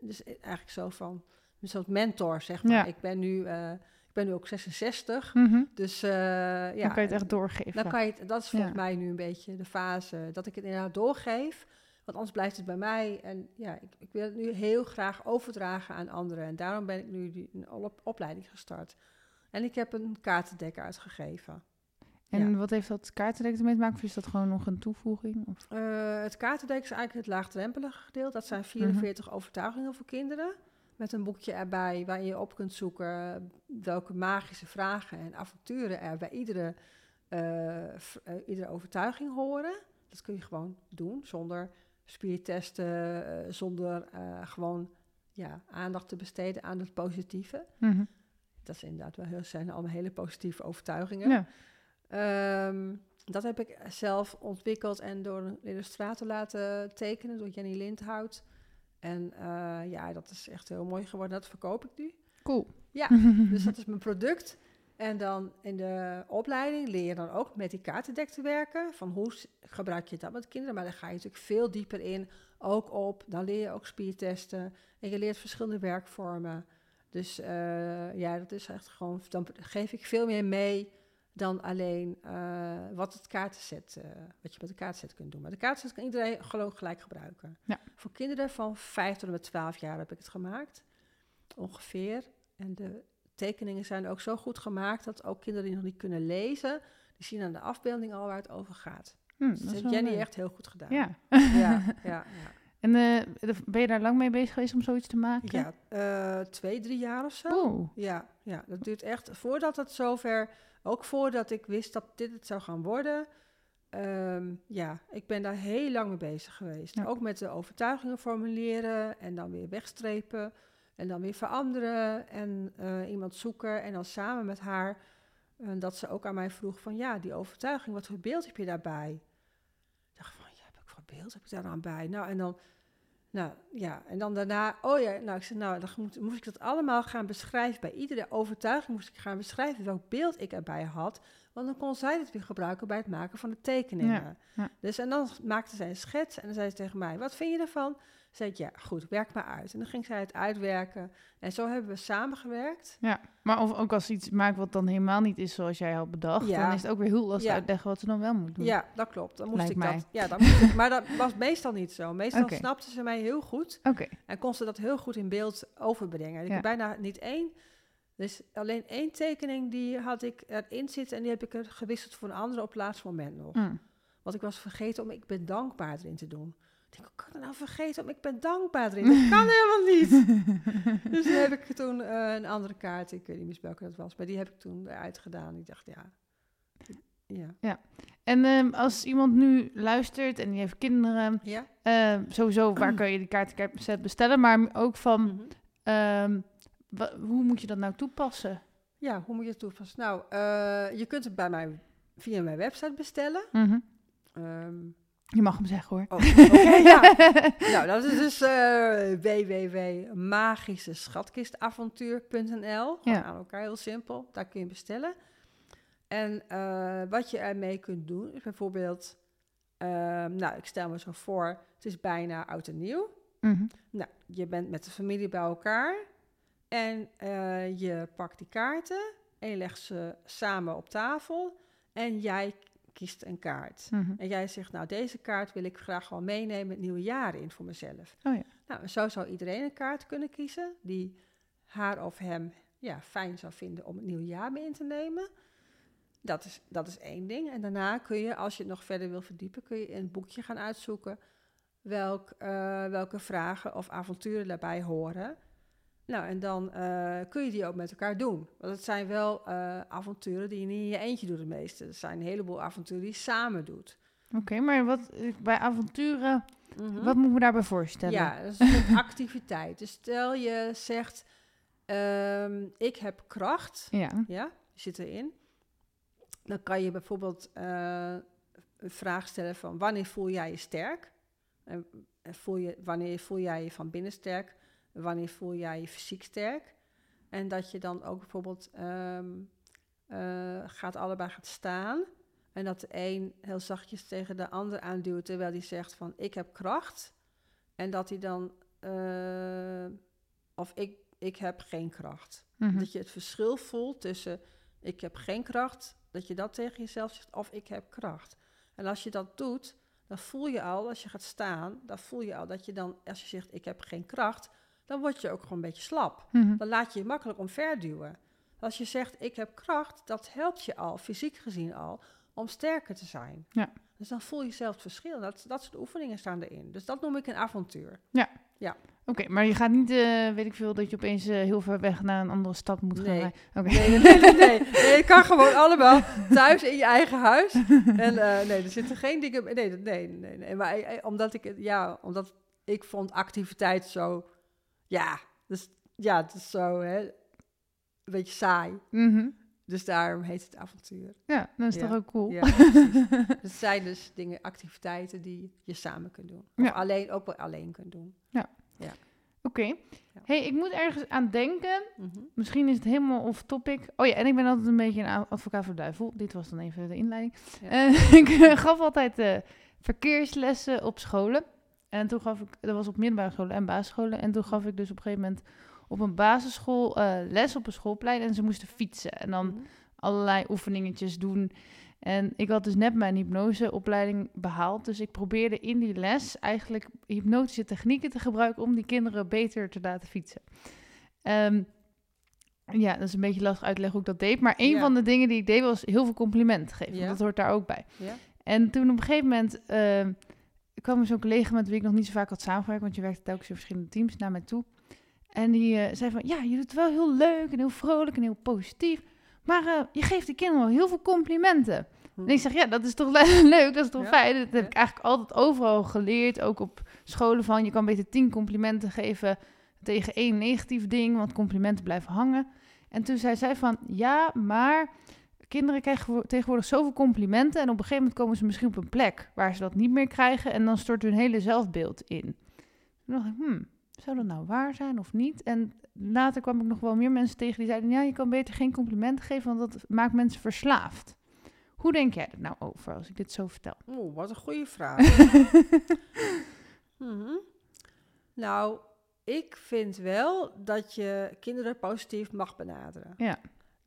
Dus eigenlijk zo van... Een soort mentor, zeg maar. Ik, ben nu, eh, ik ben nu ook 66. Mhm. Dus eh, ja... dan kan je het echt doorgeven. Dan kan je het, dat is volgens mij nu een beetje de fase dat ik het inderdaad doorgeef. Want anders blijft het bij mij. En ja, ik, ik wil het nu heel graag overdragen aan anderen. En daarom ben ik nu die, een op- opleiding gestart. En ik heb een kaartendek uitgegeven. En ja. wat heeft dat kaartendek ermee te maken? Of is dat gewoon nog een toevoeging? Of? Eh, het kaartendek is eigenlijk het laagdrempelige gedeelte. Dat Mhm. zijn 44 overtuigingen voor kinderen. Met een boekje erbij waarin je op kunt zoeken welke magische vragen en avonturen er bij iedere, eh, eh, iedere overtuiging horen. Dat kun je gewoon doen zonder spiertesten, eh, zonder eh, gewoon ja, aandacht te besteden aan het positieve. Mhm. Dat is inderdaad wel heel, zijn allemaal hele positieve overtuigingen. Ja. Ehm, dat heb ik zelf ontwikkeld en door een illustrator laten tekenen, door Jenny Lindhout. En eh, ja, dat is echt heel mooi geworden. Dat verkoop ik nu. Cool. Ja, dus dat is mijn product. En dan in de opleiding leer je dan ook met die kaartendek te werken. Van hoe gebruik je dat met kinderen? Maar dan ga je natuurlijk veel dieper in. Ook op, dan leer je ook spiertesten. En je leert verschillende werkvormen. Dus eh, ja, dat is echt gewoon... Dan geef ik veel meer mee dan alleen eh, wat het kaartenset... eh, wat je met de kaartenset kunt doen. Maar de kaartenset kan iedereen gewoon gelijk gebruiken. Ja. Voor kinderen van 5 tot en met 12 jaar heb ik het gemaakt. Ongeveer. En de tekeningen zijn ook zo goed gemaakt dat ook kinderen die nog niet kunnen lezen, die zien aan de afbeelding al waar het over gaat. Hm, Dus dat dat heeft Jenny leuk. echt heel goed gedaan. Ja. ja, ja, ja. En eh, ben je daar lang mee bezig geweest om zoiets te maken? Ja, eh, twee, drie jaar of zo. Oeh. Ja, ja, dat duurt echt voordat het zover, ook voordat ik wist dat dit het zou gaan worden. ehm, ja, ik ben daar heel lang mee bezig geweest. Ja. Ook met de overtuigingen formuleren en dan weer wegstrepen en dan weer veranderen en eh, iemand zoeken en dan samen met haar. En dat ze ook aan mij vroeg van ja, die overtuiging, wat voor beeld heb je daarbij? Ik dacht van ja, heb ik voor beeld heb ik daar dan bij? Nou, en dan nou ja, en dan daarna, oh ja, nou ik zei, nou dan moet, moest ik dat allemaal gaan beschrijven. Bij iedere overtuiging moest ik gaan beschrijven welk beeld ik erbij had. Want dan kon zij het weer gebruiken bij het maken van de tekeningen. Ja, ja. Dus en dan maakte zij een schets en dan zei ze tegen mij, wat vind je ervan? Zei ik, ja, goed, werk maar uit. En dan ging zij het uitwerken. En zo hebben we samengewerkt. Ja, maar of ook als ze iets maakt wat dan helemaal niet is zoals jij had bedacht, Ja. dan is het ook weer heel lastig Ja. uitleggen wat ze dan wel moet doen. Ja, dat klopt. Dan moest Lijkt ik mij. dat. Ja, dan moest ik, maar dat was meestal niet zo. Meestal snapte ze mij heel goed. Oké, En kon ze dat heel goed in beeld overbrengen. Ik heb bijna niet één. Dus alleen één tekening die had ik erin zitten en die heb ik er gewisseld voor een andere op het laatste moment nog. Hm. Want ik was vergeten om ik ben dankbaar erin te doen. Ik denk, hoe kan ik nou vergeten om ik ben dankbaar erin? Dat kan helemaal niet. dus toen heb ik toen eh, een andere kaart, ik weet niet meer welke dat was, maar die heb ik toen eruit gedaan. Ik dacht, ja. Ja. En ehm, als iemand nu luistert en die heeft kinderen, Ja? ehm, sowieso waar kan je die kaartenset bestellen, maar ook van Mhm. ehm, hoe moet je dat nou toepassen? Ja, hoe moet je het toepassen? Nou, eh, je kunt het bij mij via mijn website bestellen. Mhm. Je mag hem zeggen hoor. oh, oké, ja. Nou, dat is dus eh www.magischeschatkistavontuur.nl. Ja. aan elkaar, heel simpel. Daar kun je bestellen. En eh, wat je ermee kunt doen, is bijvoorbeeld... ehm, nou, ik stel me zo voor, het is bijna oud en nieuw. Mhm. Nou, je bent met de familie bij elkaar en eh, je pakt die kaarten en je legt ze samen op tafel en jij kiest een kaart. Mhm. En jij zegt, nou, deze kaart wil ik graag wel meenemen het nieuwe jaar in voor mezelf. Oh ja. Nou, en zo zou iedereen een kaart kunnen kiezen die haar of hem ja, fijn zou vinden om het nieuwe jaar mee in te nemen. Dat is, dat is één ding. En daarna kun je, als je het nog verder wil verdiepen, kun je in het boekje gaan uitzoeken welk, eh, welke vragen of avonturen daarbij horen. Nou, en dan eh, kun je die ook met elkaar doen. Want het zijn wel eh, avonturen die je niet in je eentje doet, de meeste. Er zijn een heleboel avonturen die je samen doet. Oké, maar wat eh, bij avonturen, Mhm. wat moet ik me daarbij voorstellen? Ja, dat is een activiteit. Dus stel je zegt, ehm, ik heb kracht, Ja. ja, je zit erin. Dan kan je bijvoorbeeld eh, een vraag stellen van wanneer voel jij je sterk? En, en voel je, wanneer voel jij je van binnen sterk? Wanneer voel jij je fysiek sterk? En dat je dan ook bijvoorbeeld ehm, eh, gaat allebei gaat staan. En dat de een heel zachtjes tegen de ander aanduwt terwijl die zegt van ik heb kracht. En dat hij dan eh, of ik, ik heb geen kracht. Mhm. Dat je het verschil voelt tussen ik heb geen kracht, dat je dat tegen jezelf zegt, of ik heb kracht. En als je dat doet, dan voel je al, als je gaat staan, dan voel je al dat je dan, als je zegt ik heb geen kracht, dan word je ook gewoon een beetje slap. Mhm. Dan laat je je makkelijk omverduwen. Als je zegt ik heb kracht, dat helpt je al, fysiek gezien al, om sterker te zijn. Ja. Dus dan voel je zelf het verschil. Dat, dat soort oefeningen staan erin. Dus dat noem ik een avontuur. Oké, maar je gaat niet, eh, weet ik veel, dat je opeens eh, heel ver weg naar een andere stad moet gaan. Nee. Nee, nee, nee, nee, nee. Nee, je kan gewoon allemaal thuis in je eigen huis. En eh, nee, er zitten geen dingen... Nee, nee, nee, nee. Maar omdat ik... Ja, omdat ik vond activiteit zo... Ja, dus, ja, het is zo, hè... Een beetje saai. Mhm. Dus daarom heet het avontuur. Ja, dat is Ja. toch ook cool. Ja, precies. Het zijn dus dingen, activiteiten die je samen kunt doen. Of Ja. alleen, ook wel alleen kunt doen. Oké. hey, ik moet ergens aan denken. Mhm. Misschien is het helemaal off topic. Oh ja, en ik ben altijd een beetje een advocaat voor de duivel. Dit was dan even de inleiding. Ja. Eh, ik eh, gaf altijd eh, verkeerslessen op scholen. En toen gaf ik, dat was op middelbare scholen en basisscholen. En toen gaf ik dus op een gegeven moment op een basisschool eh, les op een schoolplein. En ze moesten fietsen. En dan Mhm. allerlei oefeningetjes doen. En ik had dus net mijn hypnoseopleiding behaald. Dus ik probeerde in die les eigenlijk hypnotische technieken te gebruiken om die kinderen beter te laten fietsen. Ehm, ja, dat is een beetje lastig uitleggen hoe ik dat deed. Maar een Ja. van de dingen die ik deed was heel veel complimenten geven. Ja. Dat hoort daar ook bij. Ja. En toen op een gegeven moment ehm, kwam zo'n collega met wie ik nog niet zo vaak had samengewerkt. Want je werkte telkens in verschillende teams naar mij toe. En die eh, zei van, ja, je doet het wel heel leuk en heel vrolijk en heel positief. Maar eh, je geeft de kinderen wel heel veel complimenten. Hm. En ik zeg, ja, dat is toch le- leuk, dat is toch Ja, fijn. Dat heb ik eigenlijk altijd overal geleerd. Ook op scholen van, je kan beter tien complimenten geven tegen één negatief ding. Want complimenten blijven hangen. En toen zei zij van, ja, maar kinderen krijgen wo- tegenwoordig zoveel complimenten. En op een gegeven moment komen ze misschien op een plek waar ze dat niet meer krijgen. En dan stort hun hele zelfbeeld in. Toen dacht ik, hmm, zou dat nou waar zijn of niet? En later kwam ik nog wel meer mensen tegen die zeiden... ja, je kan beter geen complimenten geven, want dat maakt mensen verslaafd. Hoe denk jij er nou over als ik dit zo vertel? Oeh, wat een goede vraag. Mhm. Nou, ik vind wel dat je kinderen positief mag benaderen. Ja.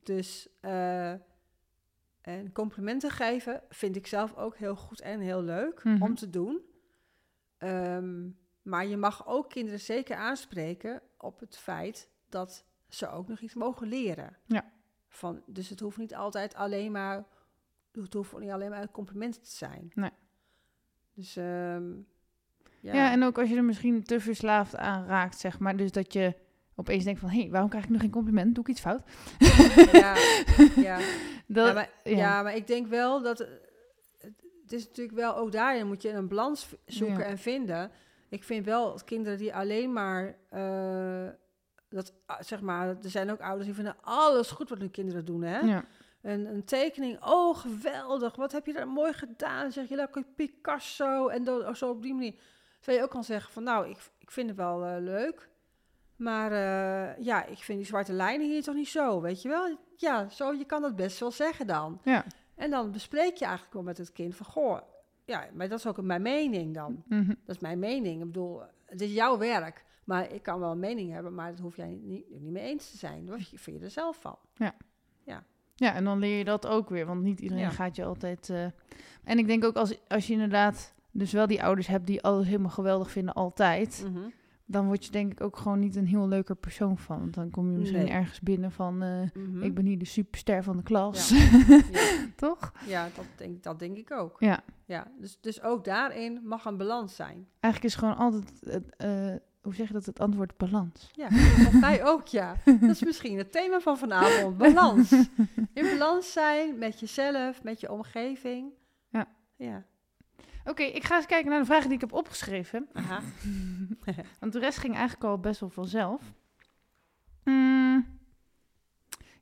Dus eh, en complimenten geven vind ik zelf ook heel goed en heel leuk Mhm. om te doen. Ehm, maar je mag ook kinderen zeker aanspreken op het feit dat ze ook nog iets mogen leren. Ja. Van, dus het hoeft niet altijd alleen maar, het hoeft niet alleen maar complimenten te zijn. Nee. Dus ehm, ja. Ja. en ook als je er misschien te verslaafd aan raakt, zeg maar. Dus dat je opeens denkt van... hé, hey, waarom krijg ik nog geen compliment? Doe ik iets fout? ja, ja. Dat, ja, maar, ja. ja. maar ik denk wel dat... eh, Het is natuurlijk wel, ook daarin moet je een balans zoeken Ja. en vinden. Ik vind wel kinderen die alleen maar... eh, dat, ah, zeg maar, er zijn ook ouders die vinden alles goed wat hun kinderen doen, hè? ja. een, een tekening. Oh, geweldig. Wat heb je daar mooi gedaan? Dan zeg je lekker Picasso. En do- zo op die manier. Zou je ook kan zeggen van, nou, ik, ik vind het wel eh, leuk. Maar ja, ik vind die zwarte lijnen hier toch niet zo, weet je wel? Ja, zo, je kan dat best wel zeggen dan. Ja. En dan bespreek je eigenlijk wel met het kind van, goh, ja, maar dat is ook mijn mening dan. Mhm. Dat is mijn mening. Ik bedoel, het is jouw werk. Maar ik kan wel een mening hebben, maar dat hoef jij niet, niet mee eens te zijn. Dat vind je er zelf van. Ja, en dan leer je dat ook weer, want niet iedereen Ja. gaat je altijd. eh, En ik denk ook als, als je inderdaad dus wel die ouders hebt die alles helemaal geweldig vinden altijd, Mhm. Dan word je denk ik ook gewoon niet een heel leuker persoon van. Want dan kom je misschien Nee. ergens binnen van, eh, Mhm. ik ben hier de superster van de klas, ja, toch? ja dat, denk, dat denk ik ook. Ja. Ja, dus, dus ook daarin mag een balans zijn. Eigenlijk is gewoon altijd, eh, hoe zeg je dat, het antwoord balans. Ja, volgens mij ook, ja. Dat is misschien het thema van vanavond, balans. In balans zijn met jezelf, met je omgeving. Ja. Ja. Oké, ik ga eens kijken naar de vragen die ik heb opgeschreven. Aha. Want de rest ging eigenlijk al best wel vanzelf. Mm.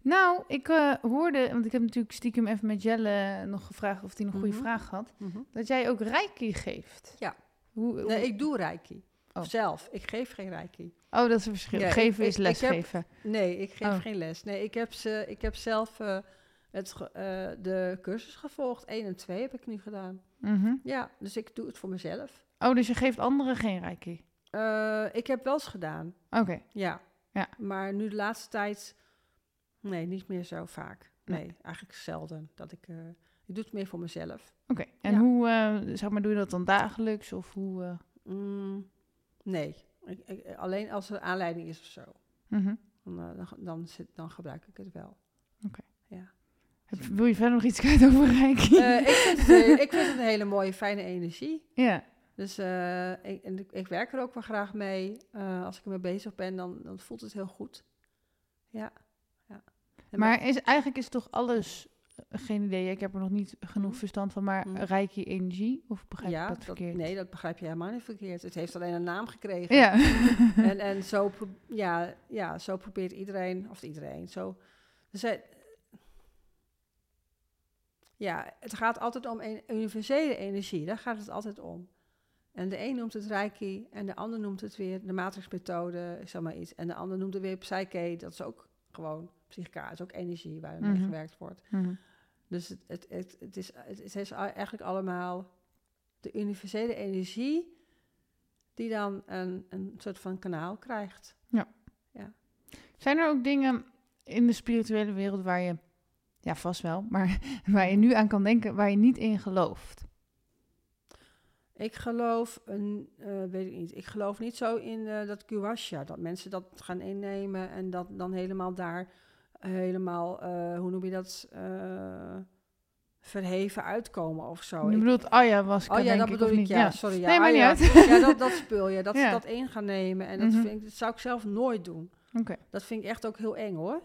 Nou, ik eh, hoorde, want ik heb natuurlijk stiekem even met Jelle nog gevraagd of hij een goede Mhm. vraag had, Mhm. dat jij ook reiki geeft. Ja. Hoe, Nee, ik doe reiki. Oh. Zelf. Ik geef geen reiki. oh, dat is een verschil. Ja, Geven is ik- lesgeven. Nee, ik geef Oh. geen les. Nee, ik heb, ze, ik heb zelf eh, het, eh, de cursus gevolgd. 1 en 2 heb ik nu gedaan. Mhm. Ja, dus ik doe het voor mezelf. Oh, dus je geeft anderen geen reiki? Eh, ik heb wel eens gedaan, Oké. ja. Ja. Maar nu de laatste tijd, nee, niet meer zo vaak. Nee. Nee, eigenlijk zelden. Dat ik, eh, ik doe het meer voor mezelf. Oké. En Ja. hoe, zeg maar, doe je dat dan dagelijks? Of hoe... Mm, nee, ik, ik- alleen als er aanleiding is of zo. mhm. Dan, dan, dan, zit, dan gebruik ik het wel. Heb- Wil je verder nog iets kwijt over reiki? Eh, ik, vind het, ik vind het een hele mooie, fijne energie. ja. Dus eh, ik, ik, werk er ook wel graag mee. Eh, als ik ermee bezig ben, dan, dan voelt het heel goed. Ja. ja. Maar is, eigenlijk is toch alles, geen idee, ik heb er nog niet genoeg Mhm. verstand van, maar Mhm. reiki energie? Of begrijp ja, ik dat verkeerd? nee, dat begrijp je helemaal niet verkeerd. Het heeft alleen een naam gekregen. Ja. En, en zo, ja, ja, zo probeert iedereen, of iedereen, zo. Zijn, ja, het gaat altijd om een universele energie. Daar gaat het altijd om. En de een noemt het Reiki en de ander noemt het weer de matrixmethode, zeg maar iets. En de ander noemt het weer Psyche, dat is ook gewoon psychica, dat is ook energie waar mee Mhm. gewerkt wordt. Mhm. Dus het, het, het, het, is, het is eigenlijk allemaal de universele energie die dan een, een soort van kanaal krijgt. Zijn er ook dingen in de spirituele wereld waar je, ja vast wel, maar waar je nu aan kan denken, waar je niet in gelooft? Ik geloof, een, eh, weet ik niet, ik geloof niet zo in eh, dat guasha, dat mensen dat gaan innemen en dat dan helemaal daar helemaal, eh, hoe noem je dat, verheven uitkomen of zo. je Ik- bedoelt ayahuasca, oh ja, dat bedoel ik, ja, sorry. Ja, Nee, ah, niet ja. uit. Ja, dat, dat spul je, dat Ja. ze dat in gaan nemen en dat, Mhm. vind ik, dat zou ik zelf nooit doen. Oké. Dat vind ik echt ook heel eng hoor.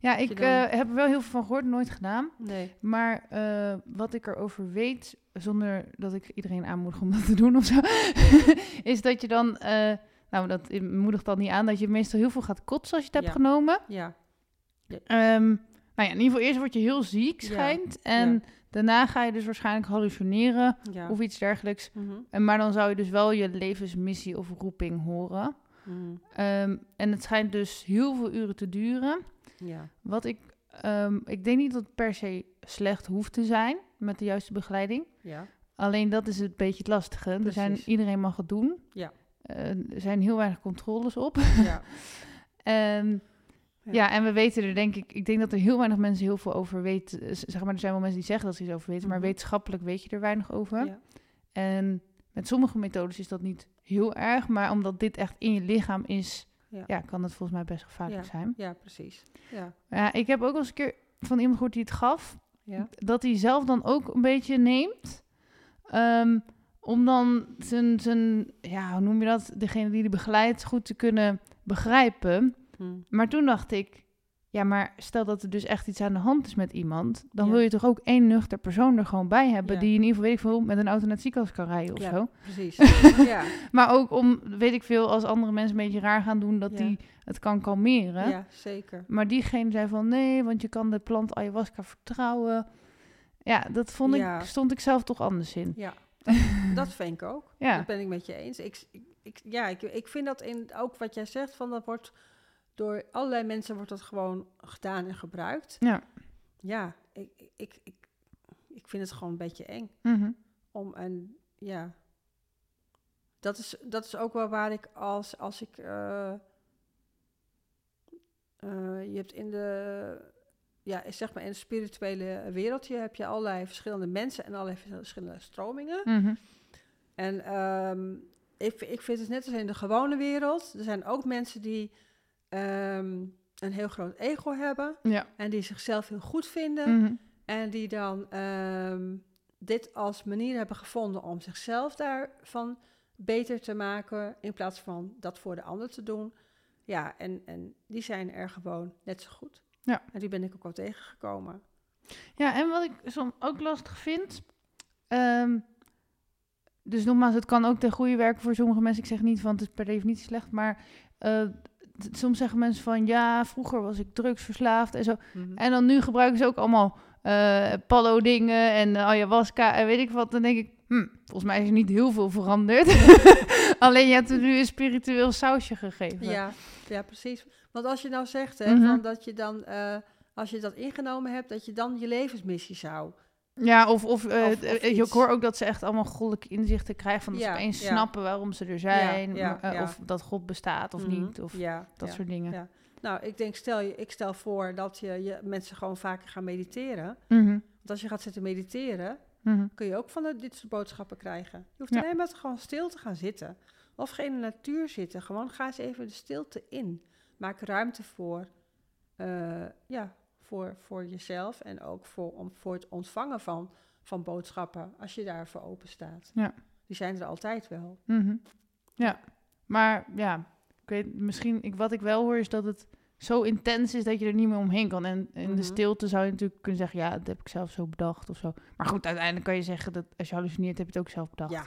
Ja, ik dan- eh, heb er wel heel veel van gehoord, nooit gedaan. Nee. Maar eh, wat ik erover weet, zonder dat ik iedereen aanmoedig om dat te doen of zo, is dat je dan, eh, nou dat moedigt dan niet aan, dat je meestal heel veel gaat kotsen als je het hebt genomen. Ja. Ehm, nou ja, in ieder geval eerst word je heel ziek, Ja. schijnt. En daarna ga je dus waarschijnlijk hallucineren Ja. of iets dergelijks. Mhm. En, maar dan zou je dus wel je levensmissie of roeping horen. Mhm. Ehm, en het schijnt dus heel veel uren te duren. Ja. Wat ik, ehm, ik denk niet dat het per se slecht hoeft te zijn met de juiste begeleiding. Ja. Alleen dat is het beetje het lastige. Er zijn, iedereen mag het doen. Ja. Eh, er zijn heel weinig controles op. Ja. en, Ja. ja. en we weten er denk ik... Ik denk dat er heel weinig mensen heel veel over weten. Eh, Zeg maar, er zijn wel mensen die zeggen dat ze iets over weten. Maar Mhm. wetenschappelijk weet je er weinig over. Ja. En met sommige methodes is dat niet heel erg. Maar omdat dit echt in je lichaam is... Ja. Ja, kan het volgens mij best gevaarlijk zijn. Ja, precies. Ja. Ja, ik heb ook wel eens een keer van iemand gehoord die het gaf. Ja. Dat hij zelf dan ook een beetje neemt. Ehm, om dan zijn, zijn, ja, hoe noem je dat? Degene die die begeleidt goed te kunnen begrijpen. Hm. Maar toen dacht ik, ja, maar stel dat er dus echt iets aan de hand is met iemand. Dan Ja. wil je toch ook één nuchter persoon er gewoon bij hebben. Ja. Die in ieder geval, weet ik veel, met een auto naar het ziekenhuis kan rijden of Ja, zo. precies. ja. Maar ook om, weet ik veel, als andere mensen een beetje raar gaan doen, dat die het kan kalmeren. Ja, zeker. Maar diegene zei van nee, want je kan de plant ayahuasca vertrouwen. Ja, dat vond ik, stond ik zelf toch anders in. Ja, dat, dat vind ik ook. Ja. Dat ben ik met je eens. Ik, ik- ja, ik, ik vind dat in, ook wat jij zegt, van dat wordt door allerlei mensen wordt dat gewoon gedaan en gebruikt. Ja. Ja, ik, ik, ik, ik vind het gewoon een beetje eng. Mhm. Om en ja, dat is, dat is ook wel waar ik als, als ik. eh, eh, je hebt in de. Ja, zeg maar in het spirituele wereldje heb je allerlei verschillende mensen en allerlei verschillende stromingen. Mhm. En ehm, ik, ik vind het net als in de gewone wereld. Er zijn ook mensen die ehm, een heel groot ego hebben Ja. en die zichzelf heel goed vinden. Mhm. En die dan ehm, dit als manier hebben gevonden om zichzelf daarvan beter te maken. In plaats van dat voor de ander te doen. Ja, en, en die zijn er gewoon net zo goed. Ja. En die ben ik ook al tegengekomen. Ja, en wat ik soms ook lastig vind. ehm, dus nogmaals, het kan ook ten goede werken voor sommige mensen. Ik zeg niet van het is per definitie slecht, maar eh, soms zeggen mensen van ja, vroeger was ik drugsverslaafd en zo. En dan nu gebruiken ze ook allemaal eh pallo dingen en ayahuasca en weet ik wat. Dan denk ik, hm, volgens mij is er niet heel veel veranderd. Alleen je hebt er nu een spiritueel sausje gegeven. Ja, ja, precies. Want als je nou zegt hè, Mhm. van dat je dan, eh, als je dat ingenomen hebt, dat je dan je levensmissie zou. Ja, of, of, Of- of eh, ik hoor ook dat ze echt allemaal goddelijke inzichten krijgen. Van dat Ja, ze opeens ja. snappen waarom ze er zijn. ja, eh. Of dat God bestaat of Mhm. niet. Of dat soort dingen. Ja. Nou, ik denk, stel je, ik stel voor dat je, je mensen gewoon vaker gaan mediteren. Mhm, Want als je gaat zitten mediteren, mhm. kun je ook van de, dit soort boodschappen krijgen. Je hoeft alleen maar gewoon stil te gaan zitten. Of geen in de natuur zitten. Gewoon ga eens even de stilte in. Maak ruimte voor, ja, voor, voor jezelf en ook voor, om, voor het ontvangen van, van boodschappen. Als je daarvoor open staat. Ja. Die zijn er altijd wel. Mhm. Ja, maar ja, ik weet misschien, ik, wat ik wel hoor is dat het zo intens is dat je er niet meer omheen kan. En in Mhm. de stilte zou je natuurlijk kunnen zeggen, ja, dat heb ik zelf zo bedacht of zo. Maar goed, uiteindelijk kan je zeggen dat als je hallucineert, heb je het ook zelf bedacht. Ja,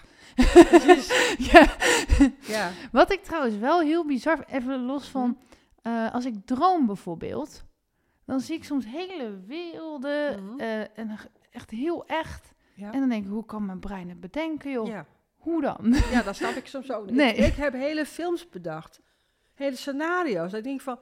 precies. ja. Ja. Wat ik trouwens wel heel bizar, even los van, eh, als ik droom bijvoorbeeld, dan zie ik soms hele werelden Mhm. eh, en echt heel echt. Ja. En dan denk ik, hoe kan mijn brein het bedenken, joh? Ja. Hoe dan? Ja, dat snap ik soms ook niet. Nee. Ik, ik heb hele films bedacht. Hele scenario's. Ik denk van,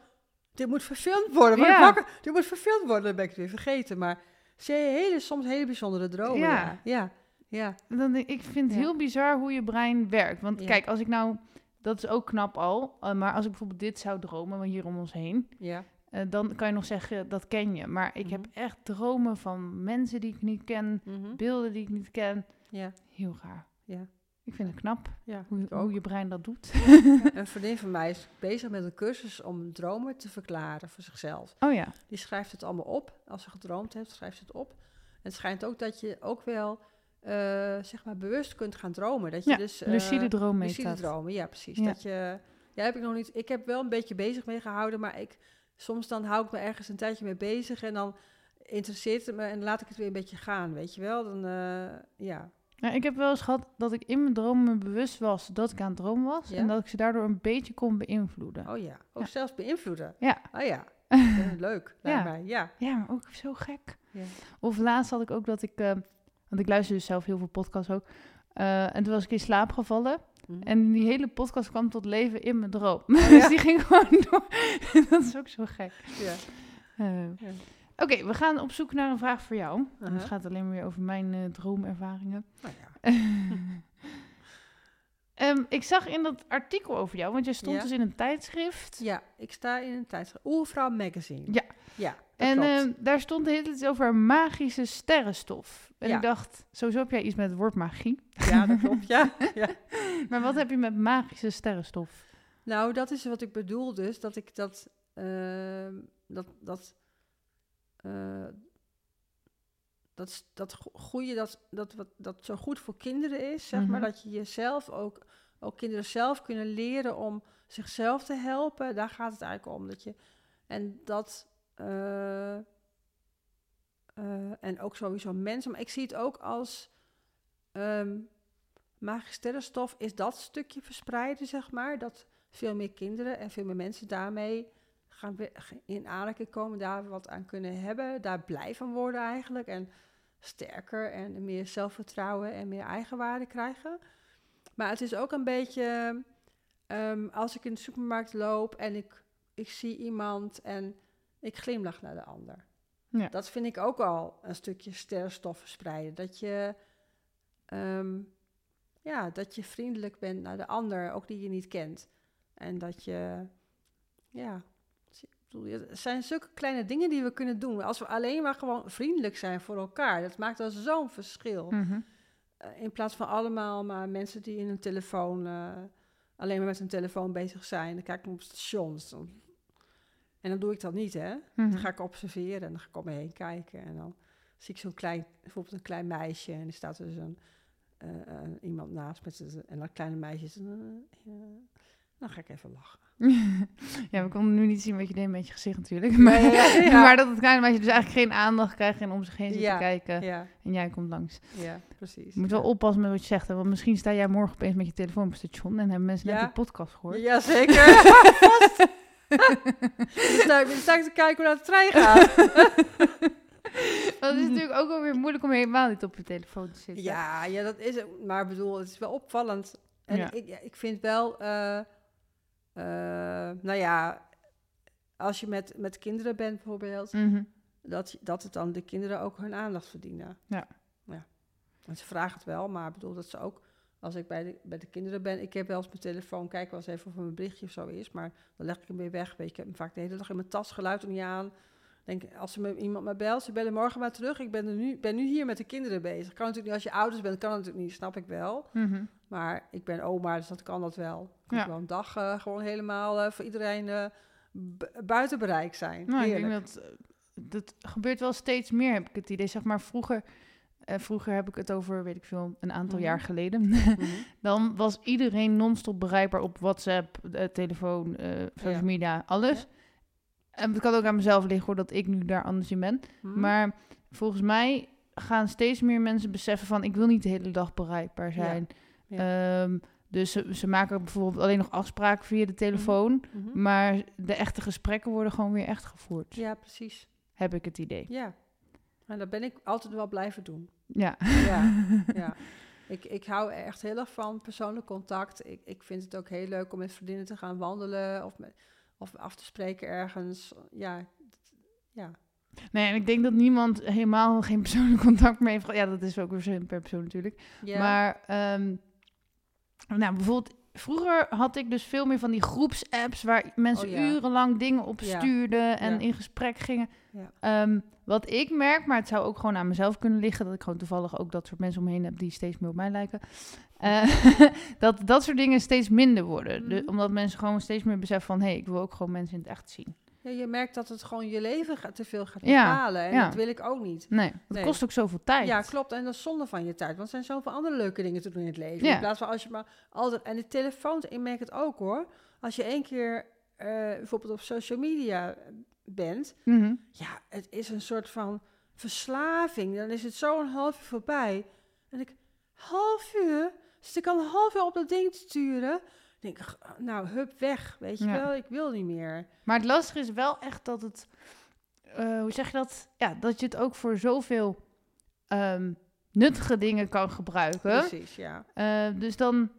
dit moet verfilmd worden. Word ik Ja. Dit moet verfilmd worden. Dan ben ik het weer vergeten. Maar ze hele, soms hele bijzondere dromen. Ja. Ja, ja. Dan ik vind het heel bizar hoe je brein werkt. Want kijk, als ik nou, dat is ook knap al, eh, maar als ik bijvoorbeeld dit zou dromen, hier om ons heen, ja. Eh, dan kan je nog zeggen, dat ken je. Maar ik heb echt dromen van mensen die ik niet ken, Mhm. beelden die ik niet ken. ja. Heel raar. Ja. Ik vind het knap ja. hoe, je brein dat doet. Een vriendin van mij is bezig met een cursus om dromen te verklaren voor zichzelf. Oh ja. Die schrijft het allemaal op. Als ze gedroomd heeft, schrijft ze het op. En het schijnt ook dat je ook wel, eh, zeg maar, bewust kunt gaan dromen. Dat je Ja, dus... eh, lucide droom meet Lucide dromen, ja, precies. Ja. Dat je, ja, heb ik nog niet. Ik heb wel een beetje bezig mee gehouden, maar ik soms dan hou ik me ergens een tijdje mee bezig en dan interesseert het me en laat ik het weer een beetje gaan, weet je wel? Dan, eh, ja, Nou, ik heb wel eens gehad dat ik in mijn dromen me bewust was dat ik aan het dromen was. Ja? En dat ik ze daardoor een beetje kon beïnvloeden. oh ja, ook Ja. zelfs beïnvloeden. Ja. Oh ja, leuk, Ja. mij. Ja. Ja, maar ook zo gek. Ja. Of laatst had ik ook dat ik, eh, want ik luister dus zelf heel veel podcasts ook. eh, en toen was ik in slaap gevallen. Mhm. En die hele podcast kwam tot leven in mijn droom. ja? dus die ging gewoon door. dat is ook zo gek. ja. Eh, Ja. Oké, we gaan op zoek naar een vraag voor jou. En Uh-huh. Het gaat alleen maar weer over mijn eh, droomervaringen. Nou ja. Ehm, ik zag in dat artikel over jou, want je stond Ja. dus in een tijdschrift. ja, ik sta in een tijdschrift. Oervrouw Magazine. Ja. Ja, En ehm, daar stond de hele tijd iets over magische sterrenstof. En Ja. ik dacht, sowieso heb jij iets met het woord magie. ja, dat klopt, ja. ja. Maar wat heb je met magische sterrenstof? Nou, dat is wat ik bedoel dus, dat ik dat, ehm, dat, dat, eh, dat, dat goede, dat, dat, wat, dat zo goed voor kinderen is, zeg maar, Mhm. dat je jezelf ook, ook kinderen zelf kunnen leren om zichzelf te helpen, daar gaat het eigenlijk om, dat je, en dat, eh, eh, en ook sowieso mensen, maar ik zie het ook als, ehm magisch sterrenstof is dat stukje verspreiden, zeg maar, dat veel meer kinderen en veel meer mensen daarmee gaan in aanraking komen, daar wat aan kunnen hebben, daar blij van worden eigenlijk. En sterker en meer zelfvertrouwen en meer eigenwaarde krijgen. Maar het is ook een beetje, ehm, als ik in de supermarkt loop en ik, ik zie iemand en ik glimlach naar de ander. Ja. Dat vind ik ook al een stukje sterrenstof verspreiden. Dat je, ehm, ja, dat je vriendelijk bent naar de ander, ook die je niet kent. En dat je, ja, het zijn zulke kleine dingen die we kunnen doen. Als we alleen maar gewoon vriendelijk zijn voor elkaar, dat maakt al zo'n verschil. Mhm. Eh, in plaats van allemaal maar mensen die in hun telefoon, eh, alleen maar met hun telefoon bezig zijn. Dan kijk ik op stations. Dan, en dan doe ik dat niet, hè. Mhm. Dan ga ik observeren en dan ga ik om me heen kijken. En dan zie ik zo'n klein, bijvoorbeeld een klein meisje. En er staat dus een, eh, iemand naast met en dat kleine meisje is... dan ga ik even lachen. ja, we konden nu niet zien wat je deed met je gezicht natuurlijk. Maar, ja, ja, ja. maar dat het kleine meisje dus eigenlijk geen aandacht krijgt en om zich heen zit Ja, te kijken. Ja, En jij komt langs. ja, precies. Je moet wel oppassen met wat je zegt. Hè? Want misschien sta jij morgen opeens met je telefoon op het station en hebben mensen net die podcast gehoord. Ja, zeker. Dan sta ik- dan sta ik te kijken hoe naar de trein gaat. Dat is natuurlijk ook wel weer moeilijk om helemaal niet op je telefoon te zitten. Ja, ja, dat is het. Maar ik bedoel, het is wel opvallend. En Ja. ik, ik vind wel, eh, nou ja, als je met, met kinderen bent bijvoorbeeld, Mhm. dat, dat het dan de kinderen ook hun aandacht verdienen. Ja. ja. En ze vragen het wel, maar ik bedoel dat ze ook, als ik bij de, bij de kinderen ben, ik heb wel eens mijn telefoon, kijk wel eens even of een berichtje of zo is, maar dan leg ik hem weer weg. Weet je, ik heb hem vaak de hele dag in mijn tas, geluid er niet aan. Denk, als me, iemand me belt, ze bellen morgen maar terug. Ik ben, er nu, ben nu hier met de kinderen bezig. Kan natuurlijk niet als je ouders bent, kan natuurlijk niet, snap ik wel. Mhm. Maar ik ben oma, dus dat kan dat wel. Kan Ja. wel een dag eh, gewoon helemaal eh, voor iedereen eh, bu- buiten bereik zijn. Nou, ik denk dat dat gebeurt wel steeds meer, heb ik het idee. Zeg maar vroeger, vroeger heb ik het over, weet ik veel, een aantal Mhm. jaar geleden. Mhm. Dan was iedereen non-stop bereikbaar op WhatsApp, telefoon, social Ja. media, alles. En het kan ook aan mezelf liggen hoor, dat ik nu daar anders in ben. Mhm. Maar volgens mij gaan steeds meer mensen beseffen van... ik wil niet de hele dag bereikbaar zijn. Ehm, dus ze, ze maken bijvoorbeeld alleen nog afspraken via de telefoon... Mhm. maar de echte gesprekken worden gewoon weer echt gevoerd. Ja, precies. Heb ik het idee. Ja. En dat ben ik altijd wel blijven doen. Ja. Ja, ja. Ik, ik hou er echt heel erg van persoonlijk contact. Ik, ik vind het ook heel leuk om met vriendinnen te gaan wandelen of, met, of af te spreken ergens. Ja, ja. Nee, en ik denk dat niemand helemaal geen persoonlijk contact meer heeft. Ja, dat is ook weer per persoon natuurlijk. ja. Maar ehm, nou, bijvoorbeeld, vroeger had ik dus veel meer van die groepsapps waar mensen Oh ja. urenlang dingen op Ja. stuurden en Ja. in gesprek gingen. Ehm, wat ik merk, maar het zou ook gewoon aan mezelf kunnen liggen, dat ik gewoon toevallig ook dat soort mensen om me heb die steeds meer op mij lijken. Eh, dat dat soort dingen steeds minder worden. De- Mhm. omdat mensen gewoon steeds meer beseffen van, hé, hey, ik wil ook gewoon mensen in het echt zien. Ja, je merkt dat het gewoon je leven gaat, te veel gaat Ja, bepalen. En ja. dat wil ik ook niet. Nee, het Nee. kost ook zoveel tijd. Ja, klopt. En dat is zonde van je tijd. Want er zijn zoveel andere leuke dingen te doen in het leven. Ja. In plaats van als je maar altijd... En de telefoons, ik merk het ook hoor. Als je één keer eh, bijvoorbeeld op social media bent... Mhm. Ja, het is een soort van verslaving. Dan is het zo een half uur voorbij. En ik, half uur? Zit ik al een half uur op dat ding te sturen? Denk ik, "Ach, nou, hup, weg. Weet je Ja. wel, ik wil niet meer. Maar het lastige is wel echt dat het, eh, hoe zeg je dat? Ja, dat je het ook voor zoveel ehm, nuttige dingen kan gebruiken. Precies, ja. Eh, dus dan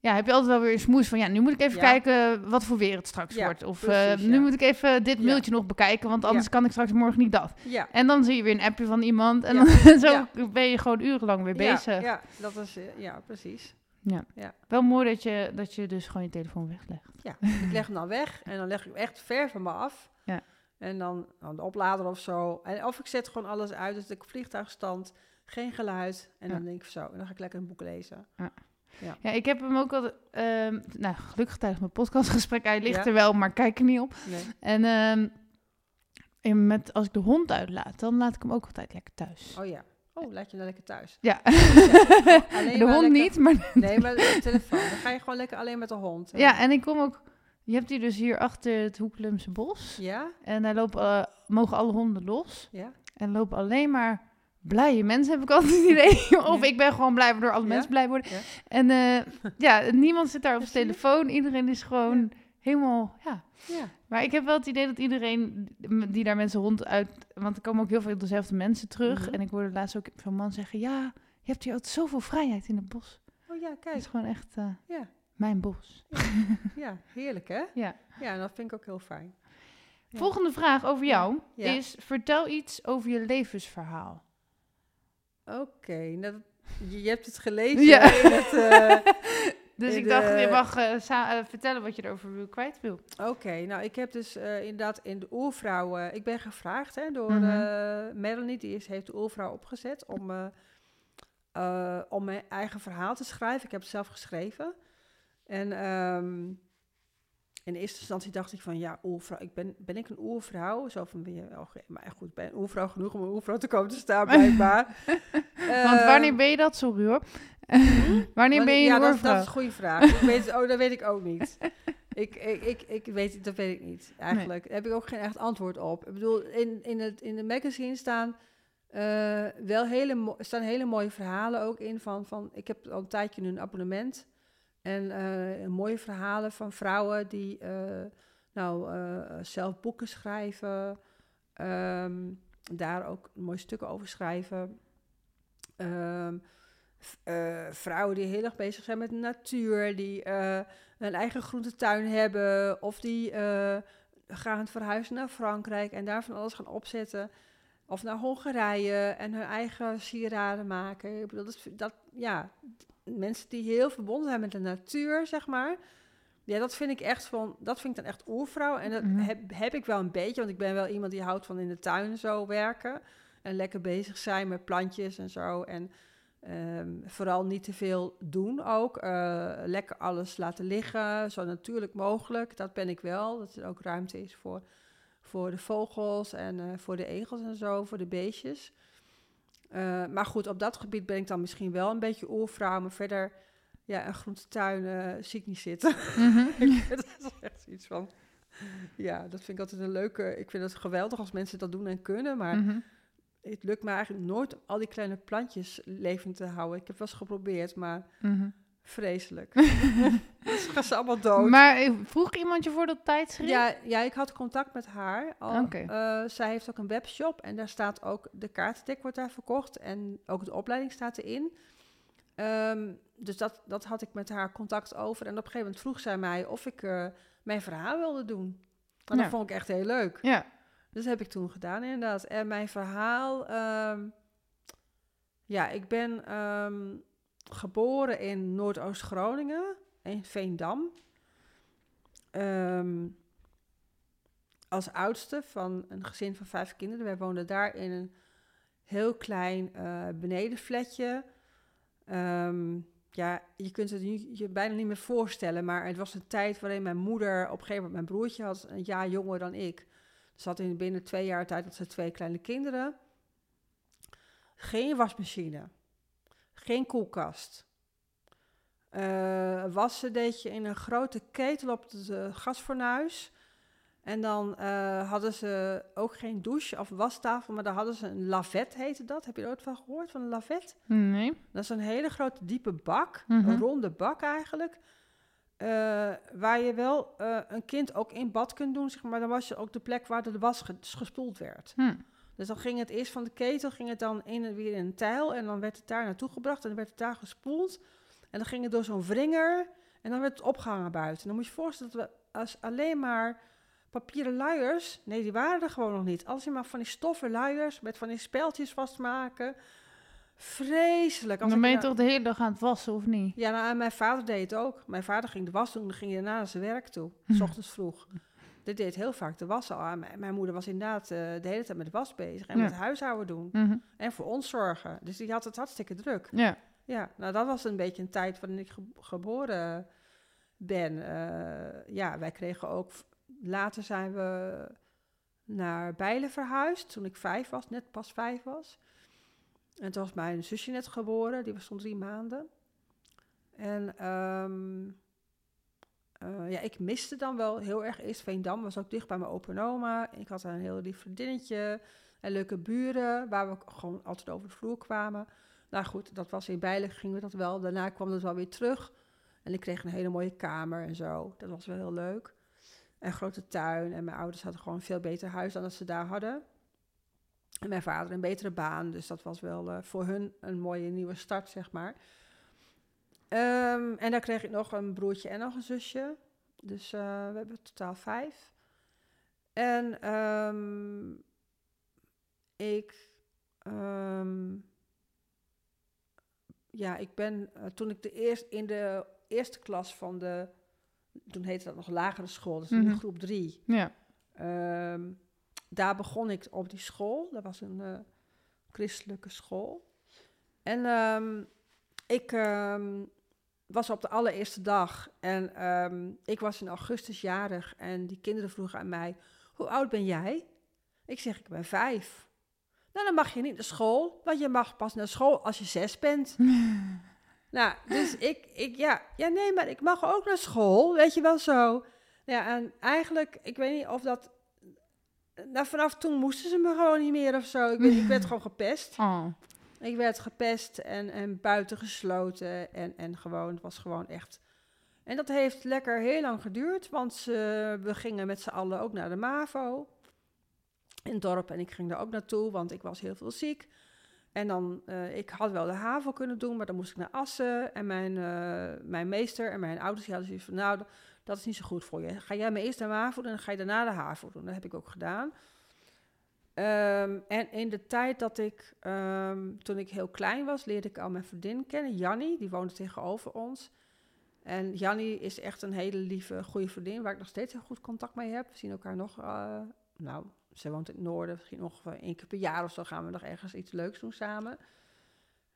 ja, heb je altijd wel weer een smoes van, ja, nu moet ik even Ja. kijken wat voor weer het straks Ja, wordt. Of eh, precies, nu ja. moet ik even dit Ja. mailtje nog bekijken, want anders Ja. kan ik straks morgen niet dat. Ja. En dan zie je weer een appje van iemand en Ja. dan zo Ja. ben je gewoon urenlang weer bezig. Ja, ja, dat is, eh, ja, precies. Wel mooi dat je, dat je dus gewoon je telefoon weglegt. Ja, ik leg hem dan weg en dan leg ik hem echt ver van me af. Ja. En dan aan de oplader of zo. En of ik zet gewoon alles uit, dus ik vliegtuigstand, geen geluid. En Ja. dan denk ik zo, en dan ga ik lekker een boek lezen. Ja, ik heb hem ook al, ehm, nou gelukkig tijdens mijn podcastgesprek, hij ligt Ja. er wel, maar kijk er niet op. Nee. En, ehm, en met, als ik de hond uitlaat, dan laat ik hem ook altijd lekker thuis. Oh ja. Oh, laat je dan lekker thuis. Ja, Alleen de hond lekker- niet, maar Nee, maar de telefoon. Dan ga je gewoon lekker alleen met de hond. hè? ja, en ik kom ook, je hebt hier dus hier achter het Hoekelumse bos. Ja? En daar lopen, eh, mogen alle honden los. Ja? En lopen alleen maar blije mensen, heb ik altijd het idee. of Ja. ik ben gewoon blij waardoor alle Ja. mensen blij worden. Ja. En eh, ja, niemand zit daar op Ja, zijn telefoon. Iedereen is gewoon helemaal, ja. Maar ik heb wel het idee dat iedereen die daar mensen rond uit... Want er komen ook heel veel dezelfde mensen terug. Mhm. En ik hoorde laatst ook van man zeggen... Ja, je hebt hier altijd zoveel vrijheid in het bos. Oh ja, Het kijk. is gewoon echt eh, Ja. mijn bos. Ja, heerlijk hè? Ja. Ja, dat vind ik ook heel fijn. Ja. Volgende vraag over jou is... Vertel iets over je levensverhaal. Oké, nou, je, je hebt het gelezen Ja. in het... eh, Dus ik dacht, je mag eh, eh, vertellen wat je erover wil, kwijt wil. Oké, nou ik heb dus eh, inderdaad in de oervrouw... ik ben gevraagd hè, door eh, Melanie, die is, heeft de oervrouw opgezet... Om, om mijn eigen verhaal te schrijven. Ik heb het zelf geschreven. En ehm, in eerste instantie dacht ik van... Ja, oervrouw, ik ben, ben ik een oervrouw? Zo van, ben je wel... ge- Maar goed, ik ben oervrouw genoeg om een oervrouw te komen te staan, blijkbaar. Want wanneer ben je dat? Sorry hoor. wanneer ben je ja, dat, is een goede vraag. ik weet, oh, dat weet ik ook niet. Ik, ik, ik, ik weet, dat weet ik niet, eigenlijk. Daar heb ik ook geen echt antwoord op. Ik bedoel, in, in, het, in de magazine staan eh, wel hele, staan hele mooie verhalen ook in. Van, van, ik heb al een tijdje nu een abonnement. En eh, mooie verhalen van vrouwen die eh, nou, zelf boeken schrijven. ehm, daar ook mooie stukken over schrijven. Ehm, eh, vrouwen die heel erg bezig zijn met de natuur, die eh, een eigen groentetuin hebben, of die eh, gaan verhuizen naar Frankrijk en daar van alles gaan opzetten. Of naar Hongarije en hun eigen sieraden maken. Ik bedoel, dat, dat, ja, mensen die heel verbonden zijn met de natuur, zeg maar. Ja, dat vind ik echt van, dat vind ik dan echt oervrouw. En dat Mhm. heb, heb ik wel een beetje, want ik ben wel iemand die houdt van in de tuin zo werken. En lekker bezig zijn met plantjes en zo. En ehm, vooral niet te veel doen ook. Eh, lekker alles laten liggen, zo natuurlijk mogelijk. Dat ben ik wel. Dat er ook ruimte is voor, voor de vogels en eh, voor de egels en zo, voor de beestjes. Eh, maar goed, op dat gebied ben ik dan misschien wel een beetje oervrouw. Maar verder, ja, een groentetuin zie ik niet zitten. Mhm. dat is echt iets van... Ja, dat vind ik altijd een leuke... Ik vind het geweldig als mensen dat doen en kunnen, maar Mhm. Het lukt me eigenlijk nooit om al die kleine plantjes levend te houden. Ik heb wel eens geprobeerd, maar Mhm. vreselijk. dus gaan ze allemaal dood. Maar eh, vroeg iemand je voor dat tijdschrift? Ja, ja, ik had contact met haar. Al. Eh, zij heeft ook een webshop en daar staat ook de kaartendek wordt daar verkocht en ook de opleiding staat erin. Ehm, dus dat, dat had ik met haar contact over. En op een gegeven moment vroeg zij mij of ik eh, mijn verhaal wilde doen. En dat vond ik echt heel leuk. Ja. Dus dat heb ik toen gedaan, inderdaad. En mijn verhaal... ehm, ja, ik ben ehm, geboren in Noordoost-Groningen, in Veendam. Ehm, als oudste van een gezin van vijf kinderen. Wij woonden daar in een heel klein eh benedenflatje. Ehm, ja, je kunt het je bijna niet meer voorstellen, maar het was een tijd waarin mijn moeder op een gegeven moment mijn broertje had, een jaar jonger dan ik. Ze had in binnen twee jaar tijd dat ze twee kleine kinderen. Geen wasmachine, geen koelkast. Eh, wassen deed je in een grote ketel op het eh, gasfornuis. En dan eh, hadden ze ook geen douche of wastafel, maar daar hadden ze een lavet, heette dat. Heb je er ooit van gehoord, van een lavet? Nee. Dat is een hele grote diepe bak, Mhm. een ronde bak eigenlijk. Eh, waar je wel eh, een kind ook in bad kunt doen, zeg maar. Dan was je ook de plek waar de was ge- gespoeld werd. Hm. Dus dan ging het eerst van de ketel, ging het dan in en weer in een tijl. En dan werd het daar naartoe gebracht en dan werd het daar gespoeld. En dan ging het door zo'n wringer en dan werd het opgehangen buiten. En dan moet je je voorstellen dat we als alleen maar papieren luiers... Nee, die waren er gewoon nog niet. Als je maar van die stoffen luiers met van die speltjes vastmaken... Vreselijk. Als Dan ben je nou- toch de hele dag aan het wassen, of niet? ja, nou, en mijn vader deed het ook. Mijn vader ging de was doen, dan ging hij daarna naar zijn werk toe. S ochtends vroeg. Dit deed heel vaak de was al aan. Mijn, mijn moeder was inderdaad eh, de hele tijd met de was bezig. En Ja. met huishouden doen. Mhm. En voor ons zorgen. Dus die had het hartstikke druk. Ja. Ja, nou dat was een beetje een tijd waarin ik ge- geboren ben. Eh, ja, wij kregen ook... Later zijn we naar Bijlen verhuisd. Toen ik vijf was, net pas vijf was. En toen was mijn zusje net geboren. Die was toen drie maanden. En ehm, eh, ja, ik miste dan wel heel erg eerst Veendam. Was ook dicht bij mijn opa en oma. Ik had een heel lief vriendinnetje. En leuke buren, waar we gewoon altijd over de vloer kwamen. Nou goed, dat was in Bijlen, gingen we dat wel. Daarna kwam dat wel weer terug. En ik kreeg een hele mooie kamer en zo. Dat was wel heel leuk. En grote tuin. En mijn ouders hadden gewoon een veel beter huis dan dat ze daar hadden. En mijn vader een betere baan. Dus dat was wel eh, voor hun een mooie nieuwe start, zeg maar. Ehm, en daar kreeg ik nog een broertje en nog een zusje. Dus eh, we hebben totaal vijf. En ehm, ik, ehm, ja, ik ben eh, toen ik de eerst in de eerste klas van de, toen heette dat nog lagere school, dus Mhm. in groep drie. Ja. Daar begon ik op die school. Dat was een eh, christelijke school. En ehm, ik ehm, was op de allereerste dag en ehm, ik was in augustus jarig en die kinderen vroegen aan mij, hoe oud ben jij? Ik zeg, ik ben vijf. Nou, dan mag je niet naar school, want je mag pas naar school als je zes bent. nou, dus ik, ik ja, ja, nee, maar ik mag ook naar school, weet je wel zo. Ja, en eigenlijk, ik weet niet of dat... Nou, vanaf toen moesten ze me gewoon niet meer of zo. Ik, ik werd gewoon gepest. Oh. Ik werd gepest en, en buitengesloten en, en gewoon, het was gewoon echt... En dat heeft lekker heel lang geduurd, want ze, we gingen met z'n allen ook naar de MAVO in het dorp. En ik ging daar ook naartoe, want ik was heel veel ziek. En dan, eh, ik had wel de HAVO kunnen doen, maar dan moest ik naar Assen. En mijn, eh, mijn meester en mijn ouders hadden zoiets van, nou, dat is niet zo goed voor je. Ga jij maar eerst naar MAVO doen en ga je daarna de HAVO doen. Dat heb ik ook gedaan. Ehm, en in de tijd dat ik, ehm, toen ik heel klein was, leerde ik al mijn vriendin kennen, Jannie, die woonde tegenover ons. En Jannie is echt een hele lieve, goede vriendin, waar ik nog steeds heel goed contact mee heb. We zien elkaar nog, eh, nou, ze woont in het noorden, misschien nog één keer per jaar of zo gaan we nog ergens iets leuks doen samen.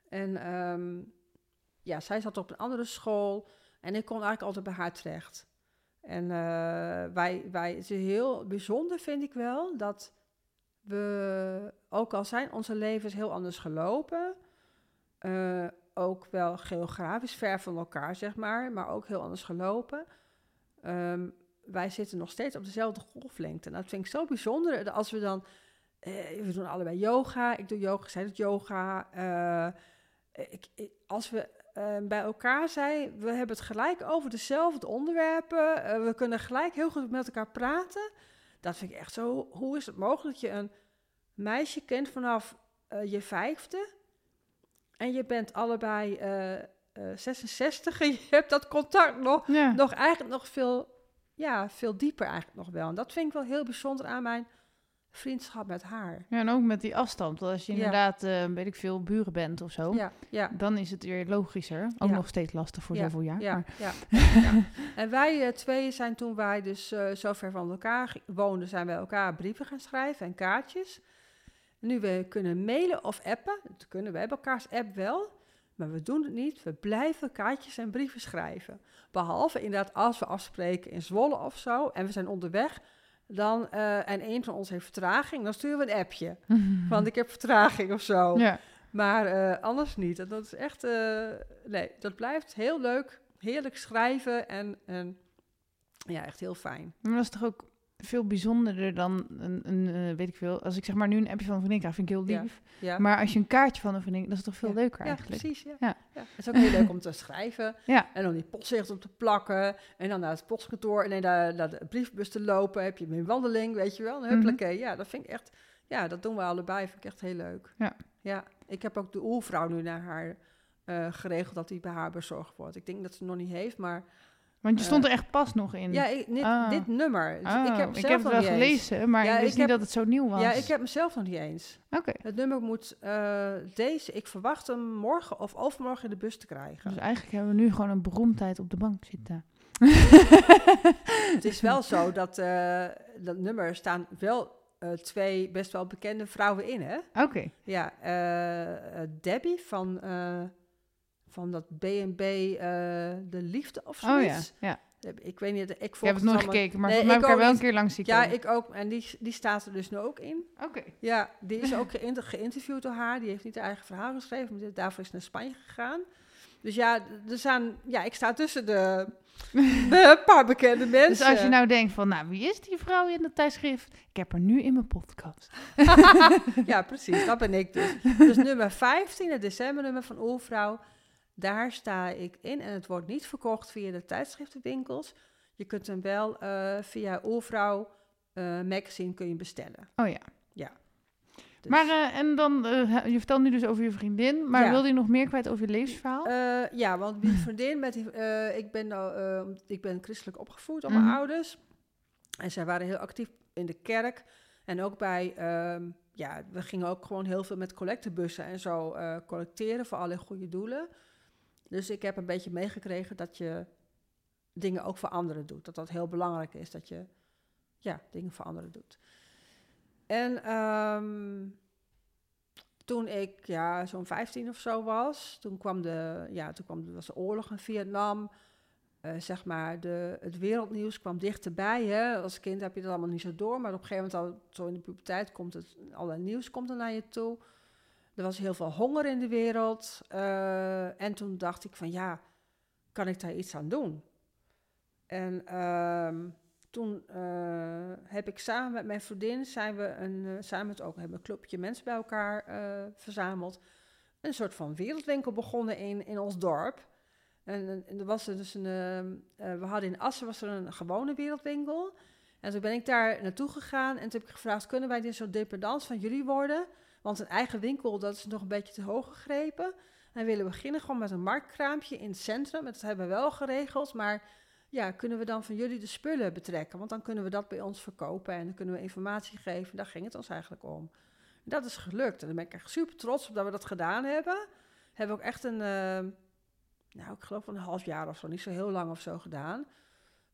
En ehm, ja, zij zat op een andere school en ik kon eigenlijk altijd bij haar terecht. En eh, wij, wij, het is heel bijzonder, vind ik wel, dat we, ook al zijn onze levens heel anders gelopen, eh, ook wel geografisch ver van elkaar, zeg maar, maar ook heel anders gelopen. Ehm, wij zitten nog steeds op dezelfde golflengte. Nou, dat vind ik zo bijzonder. Als we dan, eh, we doen allebei yoga, ik doe yoga, zij doet yoga. ik- als we eh, bij elkaar zijn, we hebben het gelijk over dezelfde onderwerpen. eh, we kunnen gelijk heel goed met elkaar praten. Dat vind ik echt zo. Hoe is het mogelijk dat je een meisje kent vanaf eh, je vijfde en je bent allebei eh, eh, 66 en je hebt dat contact nog, Ja. nog eigenlijk nog veel, ja, veel dieper eigenlijk nog wel. En dat vind ik wel heel bijzonder aan mijn vriendschap met haar. ja, en ook met die afstand. Want als je Ja. inderdaad, eh, weet ik veel, buren bent of zo, Ja, ja. dan is het weer logischer. Ook nog steeds lastig voor zoveel jaar. Ja, maar- ja, ja. En wij eh, twee zijn toen wij dus eh, zo ver van elkaar woonden, zijn wij elkaar brieven gaan schrijven en kaartjes. Nu we kunnen mailen of appen, dat kunnen we hebben elkaars app wel, maar we doen het niet. We blijven kaartjes en brieven schrijven. Behalve inderdaad als we afspreken in Zwolle of zo en we zijn onderweg, dan, eh, en een van ons heeft vertraging, dan sturen we een appje. Want ik heb vertraging of zo. ja. Maar eh, anders niet. En dat is echt, eh, nee, dat blijft heel leuk, heerlijk schrijven en, en ja, echt heel fijn. Maar dat is toch ook veel bijzonderder dan een, een eh, weet ik veel. Als ik zeg maar nu een appje van een vriendin krijg, vind ik heel lief. Ja, Maar als je een kaartje van een vriendin, dat is toch veel Ja. leuker ja eigenlijk. precies. Ja. Ja. Ja. Het is ook heel leuk om te schrijven en dan die postzegels op te plakken en dan naar het postkantoor en dan naar, naar de briefbus te lopen. Heb je een wandeling, weet je wel, een huppelakee. Ja, dat vind ik echt, ja, dat doen we allebei, vind ik echt heel leuk. Ja. Ja, ik heb ook de oervrouw nu naar haar eh, geregeld dat die bij haar bezorgd wordt. Ik denk dat ze het nog niet heeft, maar Want je stond er echt pas nog in. ja, ik, dit, Ah. dit nummer. Dus ik heb hem ik zelf heb het wel eens. gelezen, maar Ja, ik wist ik niet dat het zo nieuw was. Ja, ik heb mezelf nog niet eens. Oké, Het nummer moet eh, deze, ik verwacht hem morgen of overmorgen in de bus te krijgen. dus eigenlijk hebben we nu gewoon een beroemdheid op de bank zitten. Het is wel zo dat eh, dat nummer staan wel eh, twee best wel bekende vrouwen in, hè? Oké, Ja, eh, eh, Debbie van, eh, van dat B&B eh, De Liefde of oh ja, zoiets. ja. Ik weet niet, ik heb het nooit gekeken, maar Nee, ik heb er wel een keer langs zien Ja, komen. ik ook. En die, die staat er dus nu ook in. Oké. Ja, die is ook geïnter- geïnterviewd door haar. Die heeft niet haar eigen verhaal geschreven, maar daarvoor is naar Spanje gegaan. Dus ja, er zijn, ja ik sta tussen de, de paar bekende mensen. Dus als je nou denkt van, nou, wie is die vrouw in het tijdschrift? Ik heb haar nu in mijn podcast. ja, precies, dat ben ik dus. Dus nummer 15, het decembernummer van Oervrouw, daar sta ik in. En het wordt niet verkocht via de tijdschriftenwinkels. Je kunt hem wel eh, via Oervrouw eh, magazine kun je bestellen. Oh ja. Dus, Maar, eh, en dan, je vertelt nu dus over je vriendin, maar Ja. wilde je nog meer kwijt over je levensverhaal? ja, want die vriendin met die, ik, ben, nou, ik ben christelijk opgevoed door mijn Mhm. ouders. En zij waren heel actief in de kerk. En ook bij, ehm, ja, we gingen ook gewoon heel veel met collectebussen en zo collecteren voor allerlei goede doelen. Dus ik heb een beetje meegekregen dat je dingen ook voor anderen doet. Dat dat heel belangrijk is, dat je ja, dingen voor anderen doet. En ehm, toen ik ja, zo'n 15 of zo was, toen kwam de, ja, toen kwam, was de oorlog in Vietnam. Eh, zeg maar, de, het wereldnieuws kwam dichterbij. Hè? Als kind heb je dat allemaal niet zo door, maar op een gegeven moment, al, zo in de puberteit, komt het, allerlei nieuws komt naar je toe. Er was heel veel honger in de wereld. eh, en toen dacht ik van, ja, kan ik daar iets aan doen? En ehm, toen eh, heb ik samen met mijn vriendin, zijn we een, eh, samen met ook hebben een clubje mensen bij elkaar verzameld. Een soort van wereldwinkel begonnen in, in ons dorp. En, en- er was dus een, ehm, eh, we hadden in Assen was er een gewone wereldwinkel. En toen ben ik daar naartoe gegaan en toen heb ik gevraagd, kunnen wij dit soort dependance van jullie worden? Want een eigen winkel, dat is nog een beetje te hoog gegrepen. En we willen beginnen gewoon met een marktkraampje in het centrum. En dat hebben we wel geregeld, maar ja, kunnen we dan van jullie de spullen betrekken? Want dan kunnen we dat bij ons verkopen en dan kunnen we informatie geven. Daar ging het ons eigenlijk om. Dat is gelukt en daar ben ik echt super trots op dat we dat gedaan hebben. Hebben we ook echt een, eh, nou ik geloof een half jaar of zo, niet zo heel lang of zo gedaan.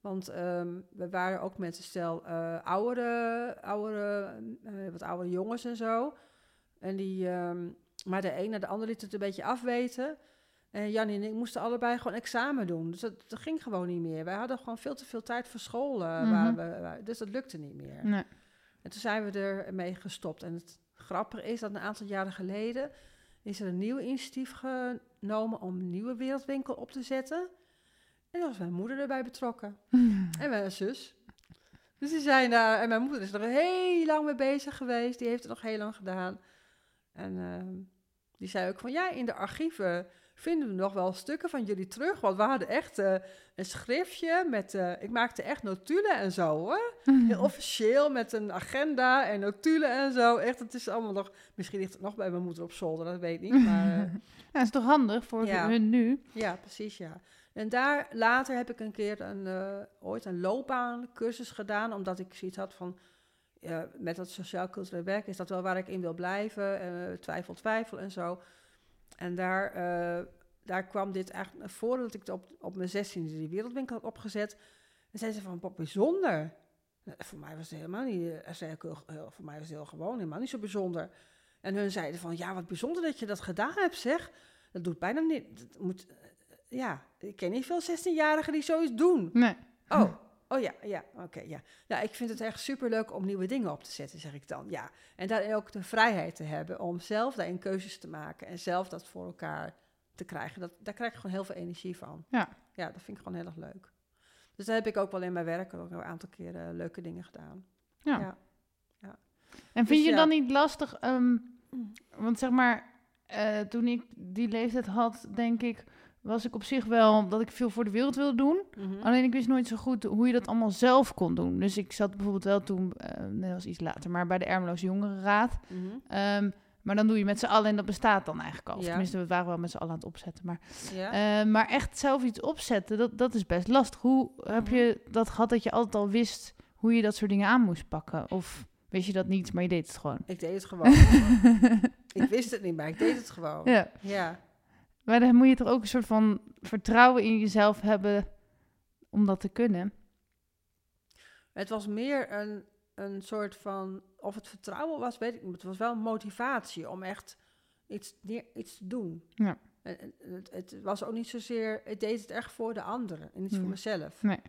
Want ehm, we waren ook met een stel eh oudere, oudere eh, wat oudere jongens en zo. En die, ehm, maar de een naar de ander liet het een beetje afweten. En Jannie en ik moesten allebei gewoon examen doen. Dus dat, dat ging gewoon niet meer. Wij hadden gewoon veel te veel tijd voor school. eh, Mhm. waar we, waar- dus dat lukte niet meer. Nee. En toen zijn we ermee gestopt. En het grappige is dat een aantal jaren geleden is er een nieuw initiatief genomen om een nieuwe wereldwinkel op te zetten. En daar was mijn moeder erbij betrokken. En mijn zus. Dus die zijn daar, en mijn moeder is er heel lang mee bezig geweest. Die heeft het nog heel lang gedaan. En ehm, die zei ook van, ja, in de archieven vinden we nog wel stukken van jullie terug. Want we hadden echt eh, een schriftje met, eh, ik maakte echt notulen en zo hoor. Heel officieel met een agenda en notulen en zo. Echt, het is allemaal nog, misschien ligt het nog bij mijn moeder op zolder, dat weet ik niet. Maar eh, Ja, is toch handig voor Ja. hun nu? ja, precies, ja. En daar later heb ik een keer een, eh, ooit een loopbaancursus gedaan, omdat ik zoiets had van, eh, met dat sociaal-cultureel werk is dat wel waar ik in wil blijven, eh, twijfel, twijfel en zo. En daar, eh, daar kwam dit eigenlijk naar voren, dat ik op, op mijn 16e die wereldwinkel had opgezet. En zei ze van, wat bijzonder. Nou, voor mij was het helemaal niet, zei ik voor mij was het heel gewoon, helemaal niet zo bijzonder. En hun zeiden van, ja, wat bijzonder dat je dat gedaan hebt, zeg. Dat doet bijna niet, dat moet, ja, ik ken niet veel 16-jarigen die zoiets doen. Nee. Oh, oh ja, ja, oké, ja. Ja, ik vind het echt superleuk om nieuwe dingen op te zetten, zeg ik dan, ja. En daarin ook de vrijheid te hebben om zelf daarin keuzes te maken en zelf dat voor elkaar te krijgen. Dat, daar krijg ik gewoon heel veel energie van. Ja. Ja, dat vind ik gewoon heel erg leuk. Dus daar heb ik ook wel in mijn werk ook een aantal keren leuke dingen gedaan. Ja. Ja. En vind Dus je ja. dan niet lastig, ehm, want zeg maar, eh, toen ik die leeftijd had, denk ik, was ik op zich wel dat ik veel voor de wereld wilde doen. Mhm. Alleen ik wist nooit zo goed hoe je dat allemaal zelf kon doen. Dus ik zat bijvoorbeeld wel toen, eh dat was iets later, maar bij de Ermeloos Jongerenraad. Mhm. Ehm, maar dan doe je met z'n allen en dat bestaat dan eigenlijk al. Ja. Tenminste, we waren wel met z'n allen aan het opzetten. Maar, Ja. eh, maar echt zelf iets opzetten, dat, dat is best lastig. Hoe heb Mhm. je dat gehad dat je altijd al wist hoe je dat soort dingen aan moest pakken? Of wist je dat niet, maar je deed het gewoon? Ik deed het gewoon. ik wist het niet, maar ik deed het gewoon. Ja, Ja. Maar dan moet je toch ook een soort van vertrouwen in jezelf hebben om dat te kunnen. Het was meer een, een soort van, of het vertrouwen was, weet ik niet. Het was wel een motivatie om echt iets, neer, iets te doen. Ja. En- Het, het was ook niet zozeer, ik deed het echt voor de anderen en niet voor Hmm. mezelf. Nee.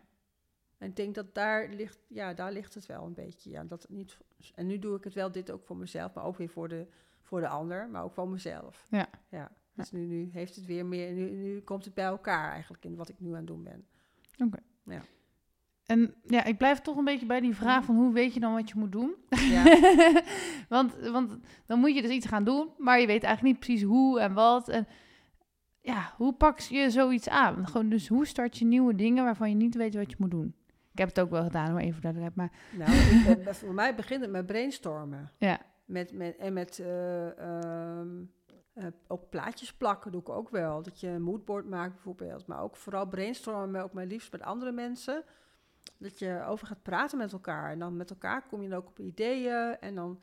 En ik denk dat daar ligt, ja, daar ligt het wel een beetje. Ja, dat het niet, en nu doe ik het wel, dit ook voor mezelf, maar ook weer voor de, voor de ander, maar ook voor mezelf. Ja. ja. Dus nu, nu heeft het weer meer, nu, nu komt het bij elkaar eigenlijk in wat ik nu aan het doen ben. En ja, ik blijf toch een beetje bij die vraag van hoe weet je dan wat je moet doen? Ja. want, want dan moet je dus iets gaan doen, maar je weet eigenlijk niet precies hoe en wat. En ja, hoe pak je zoiets aan? Gewoon, dus hoe start je nieuwe dingen waarvan je niet weet wat je moet doen? Ik heb het ook wel gedaan, maar even duidelijkheid. Maar Nou, ik, ben- voor mij begint het met brainstormen. ja, Met, met, en met eh, ehm, eh, ook plaatjes plakken doe ik ook wel. Dat je een moodboard maakt bijvoorbeeld. Maar ook vooral brainstormen, ook maar liefst met andere mensen. Dat je over gaat praten met elkaar. En dan met elkaar kom je dan ook op ideeën. En dan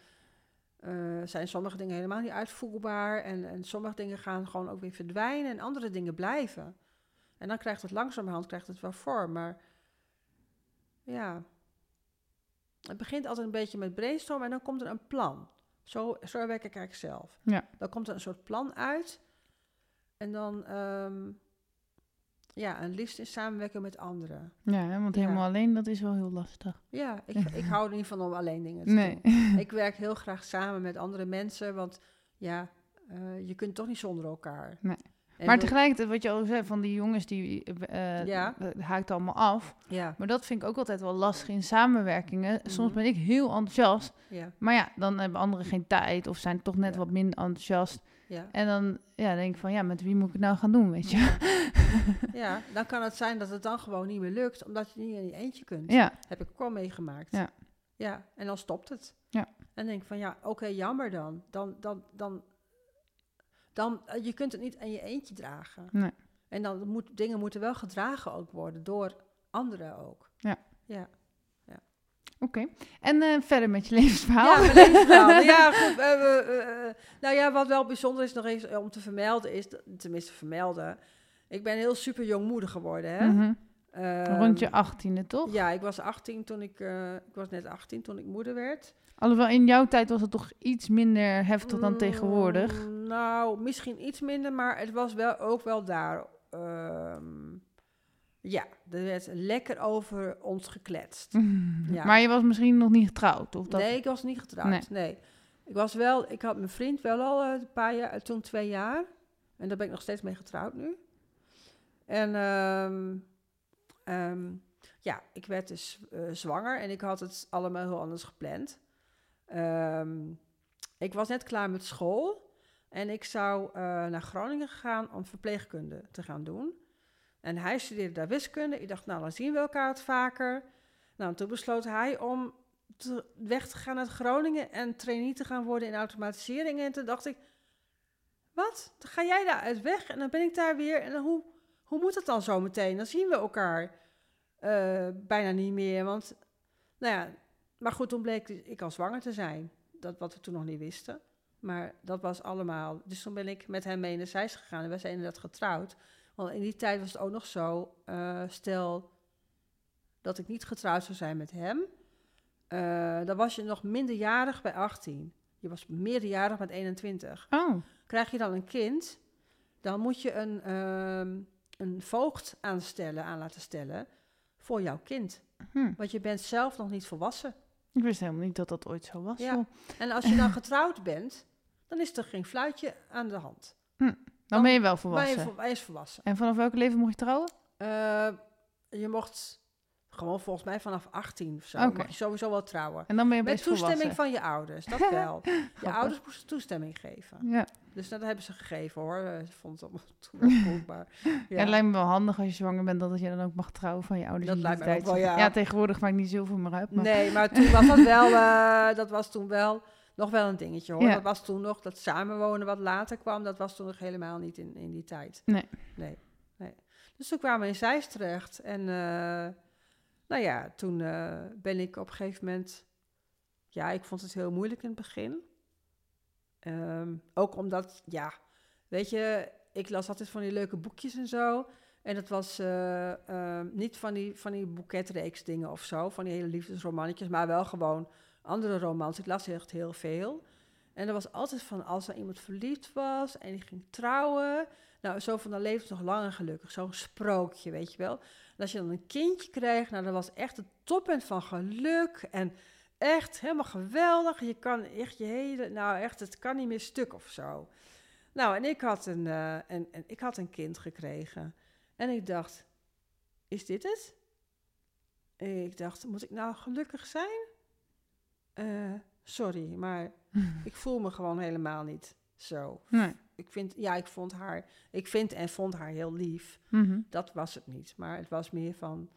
eh, zijn sommige dingen helemaal niet uitvoerbaar. En, en sommige dingen gaan gewoon ook weer verdwijnen. En andere dingen blijven. En dan krijgt het langzamerhand krijgt het wel vorm. Maar ja, het begint altijd een beetje met brainstormen en dan komt er een plan. Zo, zo werk ik eigenlijk zelf. Ja. Dan komt er een soort plan uit. En dan, ehm, ja, en liefst in samenwerking met anderen. ja want Ja. helemaal alleen, dat is wel heel lastig. Ja, ik, ik hou er niet van om alleen dingen te Nee. doen. Ik werk heel graag samen met andere mensen, want ja, eh, je kunt toch niet zonder elkaar. Nee. Maar tegelijkertijd, wat je al zei, van die jongens die eh Ja. haakt allemaal af. Ja, Maar dat vind ik ook altijd wel lastig in samenwerkingen. Soms Mhm. ben ik heel enthousiast, ja, maar ja, dan hebben anderen geen tijd of zijn toch net wat minder enthousiast. ja. En dan ja, denk ik van, ja, met wie moet ik het nou gaan doen, weet je? Ja, dan kan het zijn dat het dan gewoon niet meer lukt, omdat je niet in je eentje kunt. Ja, Heb ik ook wel meegemaakt. Ja. Ja, en dan stopt het. Ja. En denk ik van ja, oké, jammer dan. Dan, dan, dan, dan, eh, je kunt het niet in je eentje dragen. Nee. En dan moet dingen moeten wel gedragen ook worden door anderen ook. Ja. Ja. oké. En eh, verder met je levensverhaal. Ja, mijn levensverhaal. ja, goed. eh, nou ja, wat wel bijzonder is nog eens om te vermelden is, tenminste vermelden. Ik ben heel super jong moeder geworden. Hè? Mhm. Ehm, Rond je achttiende, toch? Ja, ik was 18 toen ik, ik was net 18 toen ik moeder werd. Alhoewel, in jouw tijd was het toch iets minder heftig dan Mm, tegenwoordig. Nou, misschien iets minder, maar het was wel ook wel daar. ehm, ja, er werd lekker over ons gekletst. Ja. Maar je was misschien nog niet getrouwd, of dat? Nee, ik was niet getrouwd. Nee. Nee. Ik was wel, ik had mijn vriend wel al eh, een paar jaar, toen twee jaar. En daar ben ik nog steeds mee getrouwd nu. En ehm, ehm, ja, ik werd dus eh, zwanger en ik had het allemaal heel anders gepland. Ik was net klaar met school en ik zou eh, naar Groningen gaan om verpleegkunde te gaan doen. En hij studeerde daar wiskunde. Ik dacht, nou, dan zien we elkaar wat vaker. Nou, toen besloot hij om weg te gaan uit Groningen en trainee te gaan worden in automatisering. En toen dacht ik, wat? Dan ga jij daar uit weg en dan ben ik daar weer. En hoe, hoe moet het dan zo meteen? Dan zien we elkaar eh, bijna niet meer. Want, nou ja, maar goed, toen bleek ik al zwanger te zijn. Dat wat we toen nog niet wisten. Maar dat was allemaal. Dus toen ben ik met hem mee naar Zeist gegaan en we zijn inderdaad getrouwd. Want in die tijd was het ook nog zo, eh, stel dat ik niet getrouwd zou zijn met hem, eh, dan was je nog minderjarig bij 18. Je was meerderjarig met 21. Oh, Krijg je dan een kind, dan moet je een, ehm, een voogd aanstellen, aan laten stellen voor jouw kind. hm. Want je bent zelf nog niet volwassen. ik wist helemaal niet dat dat ooit zo was. Ja. joh. En als je dan getrouwd bent, dan is er geen fluitje aan de hand. Dan ben je wel volwassen. je, vol- hij is volwassen. En vanaf welke leven mocht je trouwen? Eh, je mocht gewoon volgens mij vanaf 18 of zo. Mag je sowieso wel trouwen. En dan ben je Met toestemming volwassen. van je ouders, dat wel. je ouders moesten toestemming geven. Ja. Dus dat hebben ze gegeven hoor. Eh, Ze vonden het allemaal toen wel goed, maar... Ja. Het lijkt me wel handig als je zwanger bent dat je dan ook mag trouwen van je ouders. Dat lijkt me ook wel, ja. Ja, tegenwoordig maakt niet zoveel meer uit. Maar... Nee, maar toen was dat wel, eh, dat was toen wel nog wel een dingetje hoor. Ja. Dat was toen nog, dat samenwonen wat later kwam, dat was toen nog helemaal niet in, in die tijd. Nee. Nee, nee. Dus toen kwamen we in Zeist terecht en eh, nou ja, toen eh, ben ik op een gegeven moment, ja, ik vond het heel moeilijk in het begin. Ehm, ook omdat, ja, weet je, ik las altijd van die leuke boekjes en zo. En dat was eh, ehm, niet van die, van die boeketreeks dingen of zo, van die hele liefdesromannetjes, maar wel gewoon andere romans. Ik las echt heel veel. En er was altijd van, als er iemand verliefd was en die ging trouwen, Nou, zo van dan leeft nog lang en gelukkig. Zo'n sprookje, weet je wel. En als je dan een kindje krijgt, nou, dat was echt het toppunt van geluk. En echt helemaal geweldig. Je kan echt je hele, nou echt, het kan niet meer stuk of zo. Nou, en ik had een, en, en ik had een kind gekregen. En ik dacht, is dit het? Ik dacht, moet ik nou gelukkig zijn? Uh, sorry, maar ik voel me gewoon helemaal niet zo. Nee. Ik vind, ja, ik vond haar, ik vind en vond haar heel lief. Mhm. Dat was het niet, maar het was meer van.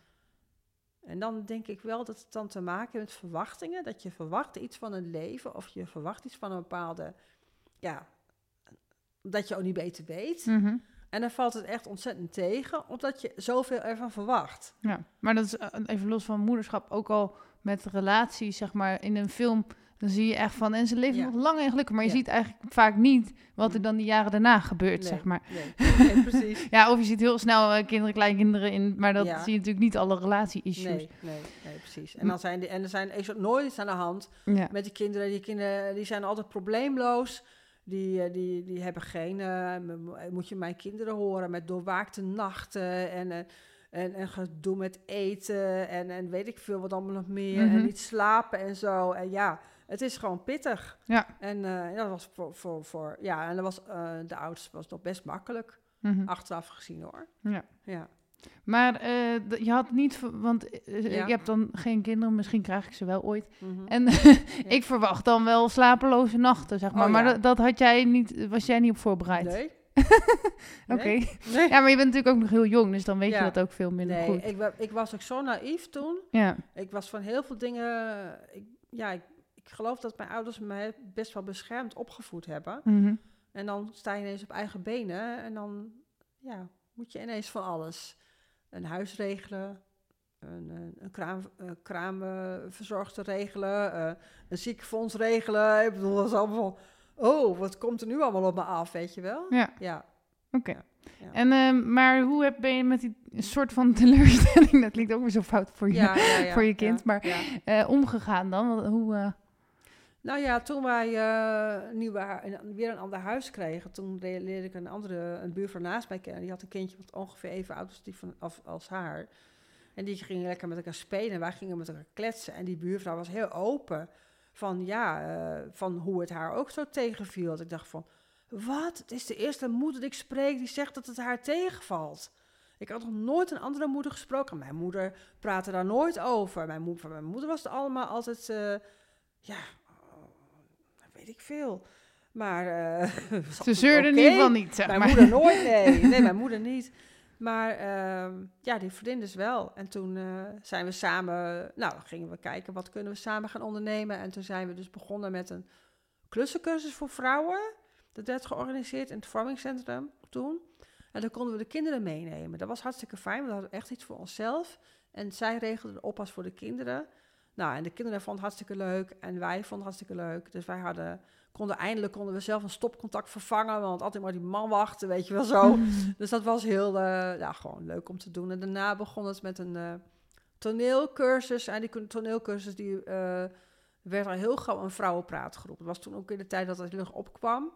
En dan denk ik wel dat het dan te maken heeft met verwachtingen. Dat je verwacht iets van een leven of je verwacht iets van een bepaalde, ja, dat je ook niet beter weet. Mhm. En dan valt het echt ontzettend tegen, omdat je zoveel ervan verwacht. Ja, maar dat is eh, even los van moederschap ook al met relaties, zeg maar, in een film. Dan zie je echt van, en ze leven Ja. nog lang en gelukkig, maar je Ja. ziet eigenlijk vaak niet wat er Mm. dan die jaren daarna gebeurt, Nee, zeg maar. Nee, nee, precies. Ja, of je ziet heel snel eh, kinderen, kleinkinderen in, maar dat Ja. zie je natuurlijk niet alle relatie-issues. Nee, nee, nee, precies. En, dan zijn die, en er zijn is nooit iets aan de hand met die kinderen. Die kinderen die zijn altijd probleemloos. Die, eh, die, die hebben geen... eh, moet je mijn kinderen horen met doorwaakte nachten en... eh, en, en gedoe met eten en, en weet ik veel wat allemaal nog meer. Mhm. En niet slapen en zo. En ja, het is gewoon pittig. Ja. En eh, dat was voor, voor, voor... Ja, en dat was, eh, de oudste was nog best makkelijk. Mhm. Achteraf gezien hoor. Ja. Ja. Maar eh, je had niet, want Ja. je hebt dan geen kinderen, misschien krijg ik ze wel ooit. Mhm. En ik verwacht dan wel slapeloze nachten, zeg maar. Oh, maar dat, dat had jij niet, was jij niet op voorbereid? Nee. Oké. Nee. Ja, maar je bent natuurlijk ook nog heel jong, dus dan weet Ja. je dat ook veel minder Nee, goed. ik, ik was ook zo naïef toen. Ja. Ik was van heel veel dingen. Ik, ja, ik, ik geloof dat mijn ouders mij best wel beschermd opgevoed hebben. Mhm. En dan sta je ineens op eigen benen. En dan ja, moet je ineens van alles. Een huis regelen. Een, een, een kraam, uh, kraamverzorgster regelen. eh, een ziekenfonds regelen. Ik bedoel, dat is allemaal van... Oh, wat komt er nu allemaal op me af, weet je wel? Ja. Ja. Oké. Ja. En, ehm, maar hoe heb, ben je met die soort van teleurstelling, dat klinkt ook weer zo fout voor je, Ja, ja, ja, voor je kind, maar eh, omgegaan dan? Wat- Hoe, eh, Nou ja, toen wij eh, nieuwe, weer een ander huis kregen, toen leerde ik een andere, een buurvrouw naast mij kennen. Die had een kindje wat ongeveer even oud was die van, als, als haar. En die gingen lekker met elkaar spelen en wij gingen met elkaar kletsen. En die buurvrouw was heel open van, ja, eh, van hoe het haar ook zo tegenviel. Dat ik dacht van, wat? Het is de eerste moeder die ik spreek die zegt dat het haar tegenvalt. Ik had nog nooit een andere moeder gesproken. Mijn moeder praatte daar nooit over. Mijn moeder, mijn moeder was het allemaal altijd, eh, ja, oh, weet ik veel. Maar eh, ze zeurde in oké. ieder geval niet, zeg Mijn maar. moeder nooit, nee. Nee, mijn moeder niet. Maar ehm, ja, die vriendin dus wel. En toen eh, zijn we samen, nou, gingen we kijken wat kunnen we samen gaan ondernemen. En toen zijn we dus begonnen met een klussencursus voor vrouwen. Dat werd georganiseerd in het vormingscentrum toen. En dan konden we de kinderen meenemen. Dat was hartstikke fijn, we hadden echt iets voor onszelf. En zij regelde de oppas voor de kinderen. Nou, en de kinderen vonden het hartstikke leuk en wij vonden het hartstikke leuk. Dus wij hadden, konden eindelijk konden we zelf een stopcontact vervangen, want altijd maar die man wachten, weet je wel zo. Dus dat was heel, eh, ja, gewoon leuk om te doen. En daarna begon het met een eh, toneelcursus. En die toneelcursus die eh, werd al heel gauw een vrouwenpraatgroep. Dat was toen ook in de tijd dat het erg opkwam.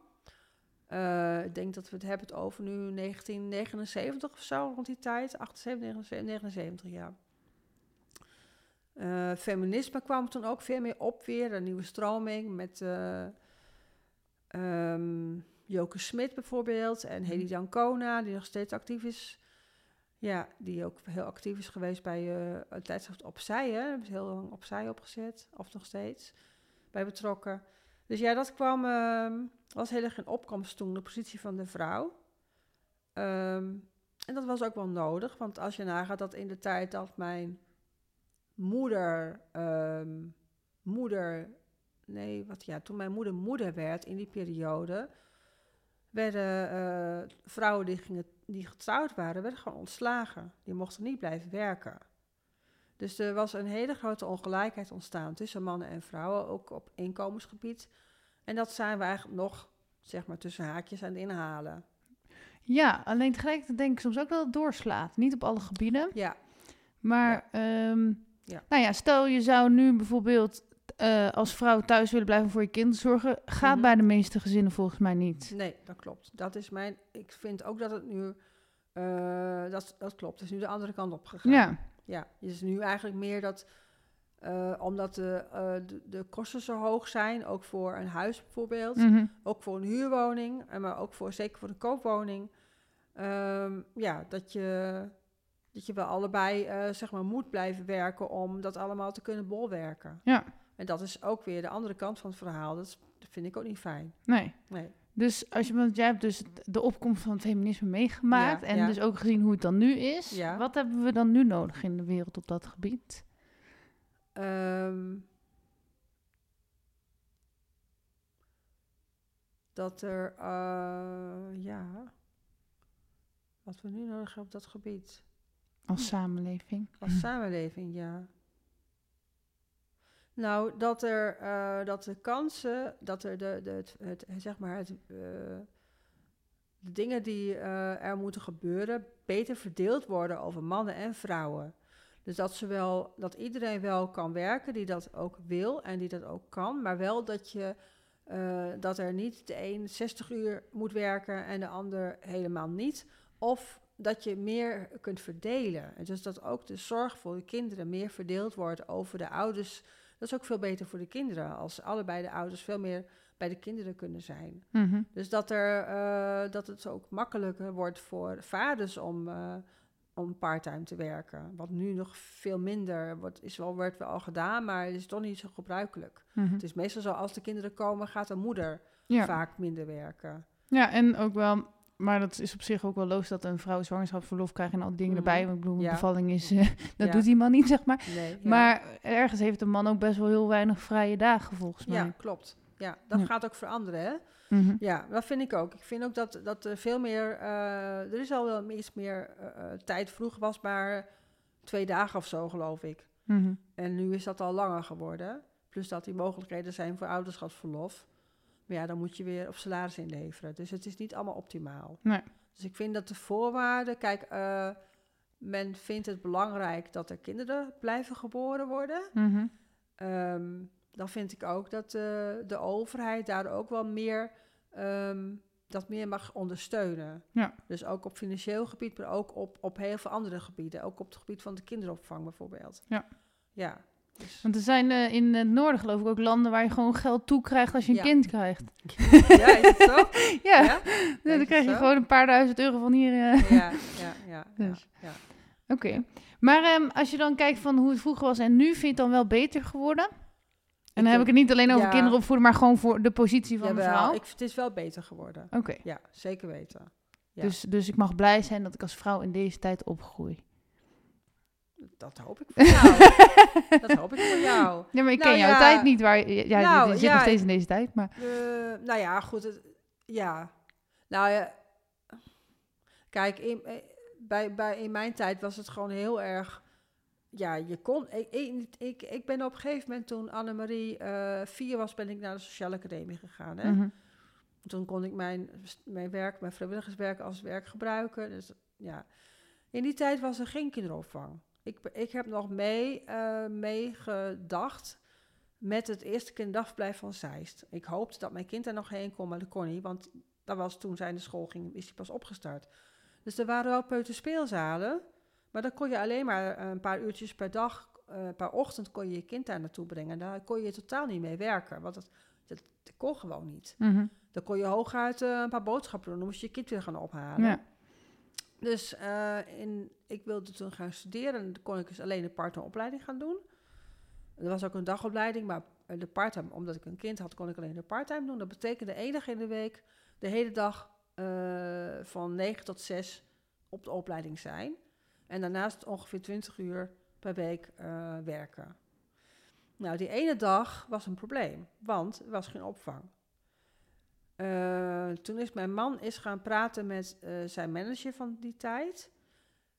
Ik denk dat we het hebben het over nu 1979 of zo, rond die tijd. 78, 79, 79 ja. Feminisme kwam toen ook veel meer op weer. Een nieuwe stroming met ehm, Joke Smit bijvoorbeeld. En Hedy Dancona, die nog steeds actief is. Ja, die ook heel actief is geweest bij eh het tijdschrift Opzij. Hè. Hebben ze heel lang Opzij opgezet, of nog steeds, bij betrokken. Dus ja, dat kwam, ehm, was heel erg in opkomst toen, de positie van de vrouw. Ehm, en dat was ook wel nodig, want als je nagaat dat in de tijd dat mijn moeder, moeder, nee, wat ja, toen mijn moeder moeder werd in die periode, werden eh, vrouwen die, gingen, die getrouwd waren, werden gewoon ontslagen. Die mochten niet blijven werken. Dus er was een hele grote ongelijkheid ontstaan tussen mannen en vrouwen, ook op inkomensgebied. En dat zijn we eigenlijk nog, zeg maar, tussen haakjes aan het inhalen. Ja, alleen tegelijkertijd denk ik soms ook dat het doorslaat. Niet op alle gebieden. Ja, Maar, ehm, Ja. nou ja, stel je zou nu bijvoorbeeld eh, als vrouw thuis willen blijven voor je kind zorgen, gaat Mhm. bij de meeste gezinnen volgens mij niet. Nee, dat klopt. Dat is mijn. Ik vind ook dat het nu. eh, dat, dat klopt. Het is nu de andere kant op gegaan. Ja, Ja, het is nu eigenlijk meer dat. eh, omdat de, de, de kosten zo hoog zijn, ook voor een huis bijvoorbeeld, mhm. ook voor een huurwoning, en maar ook voor, zeker voor een koopwoning. ehm, ja, dat je, dat je wel allebei zeg maar moet blijven werken om dat allemaal te kunnen bolwerken. ja, En dat is ook weer de andere kant van het verhaal. Dat, is- dat vind ik ook niet fijn. nee. Nee. Dus als je, want jij hebt dus de opkomst van het feminisme meegemaakt Ja, en ja. dus ook gezien hoe het dan nu is. Ja. Wat hebben we dan nu nodig in de wereld op dat gebied? Ehm, dat er, eh, ja, wat we nu nodig hebben op dat gebied. Als samenleving. Als samenleving, ja. Nou, dat er, eh, dat de kansen, dat er de, de, het, het, zeg maar, het, eh, de dingen die eh, er moeten gebeuren, beter verdeeld worden over mannen en vrouwen. Dus dat, zowel, dat iedereen wel kan werken die dat ook wil en die dat ook kan, maar wel dat, je, dat er niet de een 60 uur moet werken en de ander helemaal niet. Of dat je meer kunt verdelen. En dus dat ook de zorg voor de kinderen meer verdeeld wordt over de ouders. Dat is ook veel beter voor de kinderen, als allebei de ouders veel meer bij de kinderen kunnen zijn. Mhm. Dus dat, er, eh, dat het ook makkelijker wordt voor vaders om, eh, om parttime te werken. Wat nu nog veel minder wordt, is wel, werd wel al gedaan, maar het is toch niet zo gebruikelijk. Mhm. Het is meestal zo, als de kinderen komen, gaat de moeder Ja. vaak minder werken. ja, en ook wel, maar dat is op zich ook wel logisch dat een vrouw zwangerschapsverlof krijgt en al die dingen Mhm. erbij. Want ik bedoel, een Ja. bevalling is, eh, dat Ja. doet die man niet, zeg maar. Nee. Maar ergens heeft een man ook best wel heel weinig vrije dagen, volgens mij. Ja, klopt. Ja, dat gaat ook veranderen, hè? Mhm. Ja, dat vind ik ook. Ik vind ook dat, dat er veel meer... eh, er is al wel iets meer eh, tijd. Vroeger was maar twee dagen of zo, geloof ik. Mhm. En nu is dat al langer geworden. Plus dat die mogelijkheden zijn voor ouderschapsverlof. Maar ja, dan moet je weer op salaris inleveren. Dus het is niet allemaal optimaal. Nee. Dus ik vind dat de voorwaarden... Kijk, eh, men vindt het belangrijk dat er kinderen blijven geboren worden. Mhm. Ehm, dan vind ik ook dat eh, de overheid daar ook wel meer, ehm, dat meer mag ondersteunen. Ja. Dus ook op financieel gebied, maar ook op, op heel veel andere gebieden. Ook op het gebied van de kinderopvang bijvoorbeeld. Ja. Ja. Dus, Want er zijn eh, in het noorden geloof ik ook landen waar je gewoon geld toekrijgt als je een Ja. kind krijgt. ja, is het zo? Ja, Ja? Dan krijg je zo? gewoon een paar duizend euro van hier. eh. Ja, ja, ja. Dus. ja, ja. Oké. Maar ehm, als je dan kijkt van hoe het vroeger was en nu, vind je het dan wel beter geworden? En dan heb ik het niet alleen over ja. kinderen opvoeden, maar gewoon voor de positie van de vrouw. ik, het is wel beter geworden. Oké. Ja, zeker weten. Ja. Dus, dus ik mag blij zijn dat ik als vrouw in deze tijd opgroei. Dat hoop ik voor jou. dat hoop ik voor jou. Ja, maar ik Nou ken jouw tijd niet. Waar, je- ja, Nou, je zit ja, nog steeds in deze tijd, maar... Eh, nou ja, goed. Het, ja. Nou ja. Kijk, in, eh, bij, bij, in mijn tijd was het gewoon heel erg. Ja, je kon. Ik, ik, ik, ik ben op een gegeven moment toen Annemarie eh vier was, ben ik naar de sociale academie gegaan. Hè? Mhm. Toen kon ik mijn, mijn werk, mijn vrijwilligerswerk als werk gebruiken. Dus ja. In die tijd was er geen kinderopvang. Ik, ik heb nog mee, eh, meegedacht met het eerste kinderdagverblijf van Zeist. Ik hoopte dat mijn kind er nog heen kon, maar dat kon niet. Want dat was toen zij naar school ging, is hij pas opgestart. Dus er waren wel peuterspeelzalen. Maar dan kon je alleen maar een paar uurtjes per dag, eh, per ochtend kon je je kind daar naartoe brengen. Daar kon je totaal niet mee werken, want dat, dat, dat kon gewoon niet. Mhm. Dan kon je hooguit eh, een paar boodschappen doen. Dan moest je je kind weer gaan ophalen. Ja. Dus eh, in, ik wilde toen gaan studeren. En kon ik dus alleen de part-time opleiding gaan doen. Er was ook een dagopleiding, maar eh, de part-time, omdat ik een kind had, kon ik alleen de part-time doen. Dat betekende één dag in de week, de hele dag eh, van 9 tot 6 op de opleiding zijn. En daarnaast ongeveer 20 uur per week werken. Nou, die ene dag was een probleem, want er was geen opvang. Eh, toen is mijn man is gaan praten met eh, zijn manager van die tijd.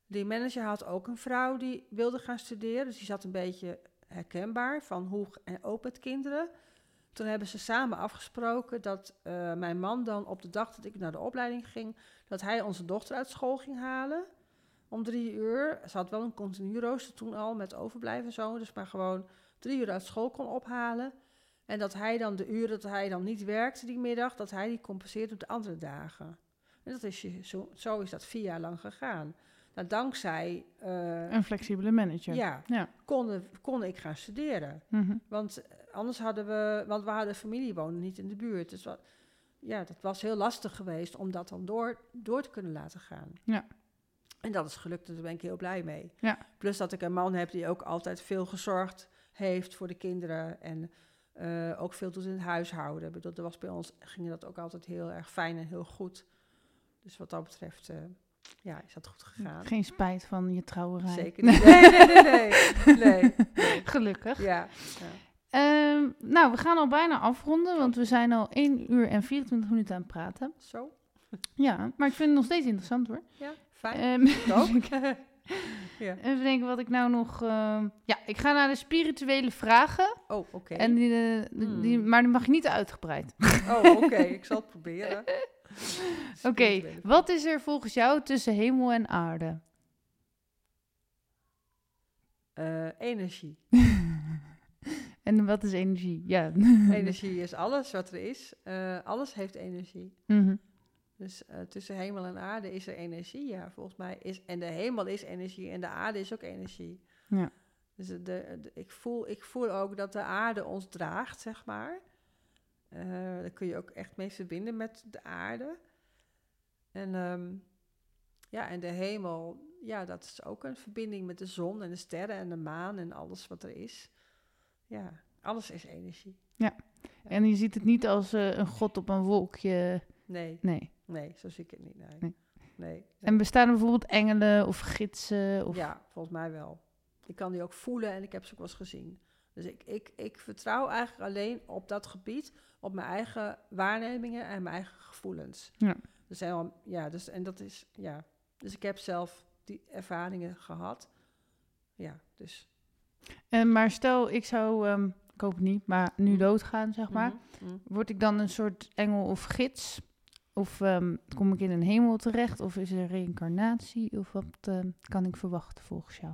Die manager had ook een vrouw die wilde gaan studeren. Dus die zat een beetje herkenbaar van hoe en ook met kinderen. Toen hebben ze samen afgesproken dat eh, mijn man dan op de dag dat ik naar de opleiding ging, dat hij onze dochter uit school ging halen. Om drie uur. Ze had wel een continu rooster toen al met overblijven en zo. Dus maar gewoon drie uur uit school kon ophalen. En dat hij dan de uren dat hij dan niet werkte die middag, dat hij die compenseert op de andere dagen. En dat is je, zo, zo is dat vier jaar lang gegaan. Nou, dankzij eh, Een flexibele manager. ja, Ja. kon, kon ik gaan studeren. Mhm. Want eh, anders hadden we, want we hadden familie wonen niet in de buurt. Dus wat, ja, dat was heel lastig geweest om dat dan door, door te kunnen laten gaan. Ja. En dat is gelukt en daar ben ik heel blij mee. Ja. Plus dat ik een man heb die ook altijd veel gezorgd heeft voor de kinderen. En eh, ook veel doet in het huishouden. Ik bedoel, er was bij ons ging dat ook altijd heel erg fijn en heel goed. Dus wat dat betreft, eh, ja, is dat goed gegaan. Geen spijt van je trouwerij. Zeker niet. Nee, nee, nee, nee. nee, nee. Gelukkig. Ja, ja. Ehm, nou, we gaan al bijna afronden, want we zijn al 1 uur en 24 minuten aan het praten. zo. Ja, maar ik vind het nog steeds interessant hoor. Ja, fijn. Ehm, ook. ja. even denken wat ik nou nog... ehm, ja, ik ga naar de spirituele vragen. Oh, oké. En die, eh, die, die- Hmm. maar die mag je niet uitgebreid. Oh, oké. Ik zal het proberen. Oké, wat is er volgens jou tussen hemel en aarde? Eh, energie. En wat is energie? Ja. Energie is alles wat er is. Eh, alles heeft energie. Mhm. Dus eh, tussen hemel en aarde is er energie. Ja, volgens mij is. En de hemel is energie en de aarde is ook energie. Ja. Dus de, de- ik, voel, ik voel ook dat de aarde ons draagt, zeg maar. Eh daar kun je ook echt mee verbinden met de aarde. En ehm, ja, en de hemel, ja, dat is ook een verbinding met de zon en de sterren en de maan en alles wat er is. Ja, alles is energie. En je ziet het niet als eh, een god op een wolkje. Nee, Nee. nee, zo zie ik het niet. Nee. Nee. nee. En bestaan er bijvoorbeeld engelen of gidsen? Of... Ja, volgens mij wel. Ik kan die ook voelen en ik heb ze ook wel eens gezien. Dus ik, ik, ik vertrouw eigenlijk alleen op dat gebied, op mijn eigen waarnemingen en mijn eigen gevoelens. Ja. Dus helemaal, ja, dus, en dat is, ja. Dus ik heb zelf die ervaringen gehad. Ja, dus. En maar stel, ik zou, ehm, ik hoop het niet, maar nu Mhm. doodgaan, zeg maar. Mhm, mhm. Word ik dan een soort engel of gids? Of ehm, kom ik in een hemel terecht? Of is er reïncarnatie? Of wat ehm, kan ik verwachten volgens jou?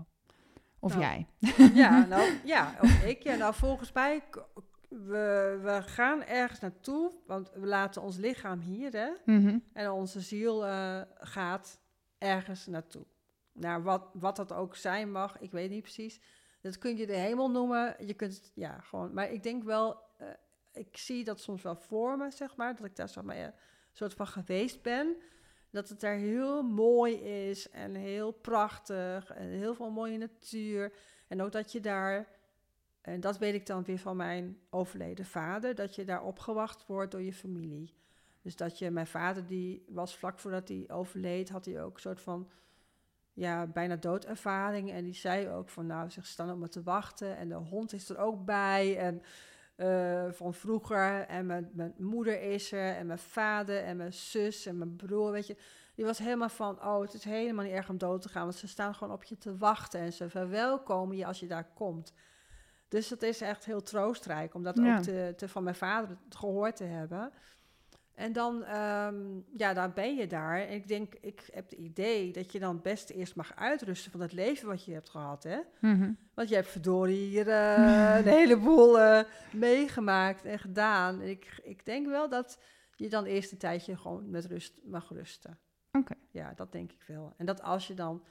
Of Nou, jij? Ja, nou, ja, of ik. Ja, nou, volgens mij, we, we gaan ergens naartoe, want we laten ons lichaam hier, hè. Mhm. En onze ziel eh, gaat ergens naartoe. Naar wat, wat dat ook zijn mag, ik weet niet precies. Dat kun je de hemel noemen. Je kunt ja, gewoon. Maar ik denk wel, eh, ik zie dat soms wel voor me, zeg maar. Dat ik daar, zeg maar, eh, soort van geweest ben. Dat het daar heel mooi is en heel prachtig. En heel veel mooie natuur. En ook dat je daar, en dat weet ik dan weer van mijn overleden vader, dat je daar opgewacht wordt door je familie. Dus dat je, mijn vader die was vlak voordat hij overleed, had hij ook een soort van, ja, bijna doodervaring. En die zei ook van, nou, ze staan op me te wachten. En de hond is er ook bij. En eh, van vroeger. En mijn, mijn moeder is er. En mijn vader en mijn zus en mijn broer, weet je. Die was helemaal van, oh, het is helemaal niet erg om dood te gaan. Want ze staan gewoon op je te wachten. En ze verwelkomen je als je daar komt. Dus dat is echt heel troostrijk om dat Ja. ook te, te, van mijn vader gehoord te hebben. En dan, ehm, ja, dan ben je daar. En ik denk, ik heb het idee dat je dan best eerst mag uitrusten van het leven wat je hebt gehad, hè? Mhm. Want je hebt verdorie hier eh, een heleboel eh, meegemaakt en gedaan. En ik, ik denk wel dat je dan eerst een tijdje gewoon met rust mag rusten. Oké. Ja, dat denk ik wel. En dat als je dan,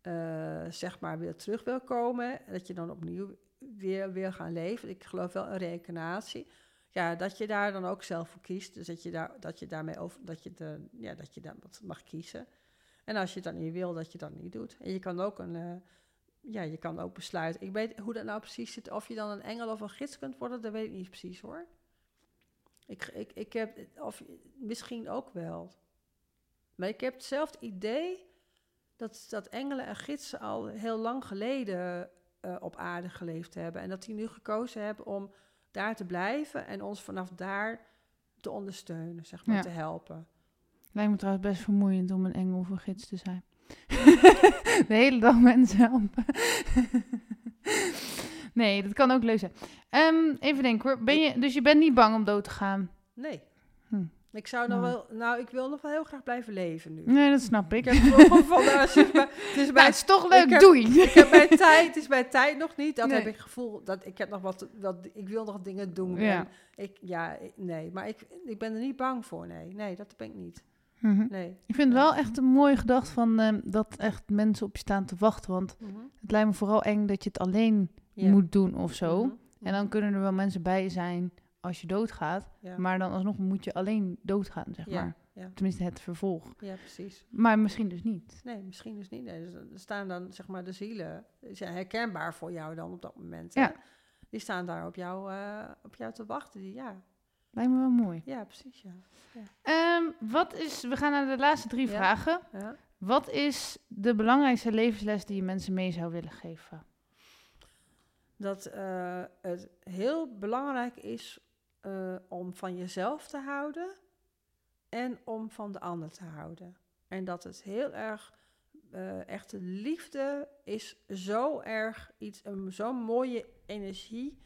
eh, zeg maar, weer terug wil komen, dat je dan opnieuw weer wil gaan leven. Ik geloof wel een reïncarnatie. Ja, dat je daar dan ook zelf voor kiest. Dus dat je, daar, dat je daarmee over, dat je, de, ja, dat je wat mag kiezen. En als je dat niet wil, dat je dat niet doet. En je kan ook een, eh, ja, je kan ook besluiten. Ik weet hoe dat nou precies zit. Of je dan een engel of een gids kunt worden, dat weet ik niet precies hoor. Ik, ik, ik heb, of misschien ook wel. Maar ik heb hetzelfde idee dat, dat engelen en gidsen al heel lang geleden eh, op aarde geleefd hebben. En dat die nu gekozen hebben om daar te blijven en ons vanaf daar te ondersteunen, zeg maar, Ja. te helpen. Lijkt me trouwens best vermoeiend om een engel of een gids te zijn. De hele dag mensen helpen. nee, dat kan ook leuk zijn. Ehm, even denken hoor. Ben je, dus je bent niet bang om dood te gaan? Nee. Hm. Ik zou nog wel, nou, ik wil nog wel heel graag blijven leven nu. Nee, dat snap ik. Van, nou, het is bij, het is Nou, bij, het is toch leuk, heb- doei. ik heb bij tijd, het is bij tijd nog niet. Dat Nee. heb ik gevoel, dat ik heb nog wat, wat, ik wil nog dingen doen. Ja. Ik, ja, nee, maar ik, ik ben er niet bang voor, nee. Nee, dat ben ik niet. Mhm. Nee. Ik vind het wel echt een mooie gedachte van ehm, dat echt mensen op je staan te wachten. Want Mhm. het lijkt me vooral eng dat je het alleen moet doen of zo. Mhm. En dan kunnen er wel mensen bij zijn als je doodgaat. Ja. Maar dan alsnog moet je alleen doodgaan, zeg Ja, maar. ja. Tenminste, het vervolg. ja, precies. Maar misschien dus niet. Nee, misschien dus niet. Nee, dus er staan dan, zeg maar, de zielen. Die zijn herkenbaar voor jou dan op dat moment. hè? Ja. Die staan daar op jou, eh, op jou te wachten. Die, ja. Lijkt me wel mooi. ja, precies, ja. Ehm, wat is, we gaan naar de laatste drie vragen. ja. Wat is de belangrijkste levensles die je mensen mee zou willen geven? Dat eh, het heel belangrijk is eh, om van jezelf te houden en om van de ander te houden. En dat het heel erg, eh echte liefde is zo erg iets, een zo'n mooie energie.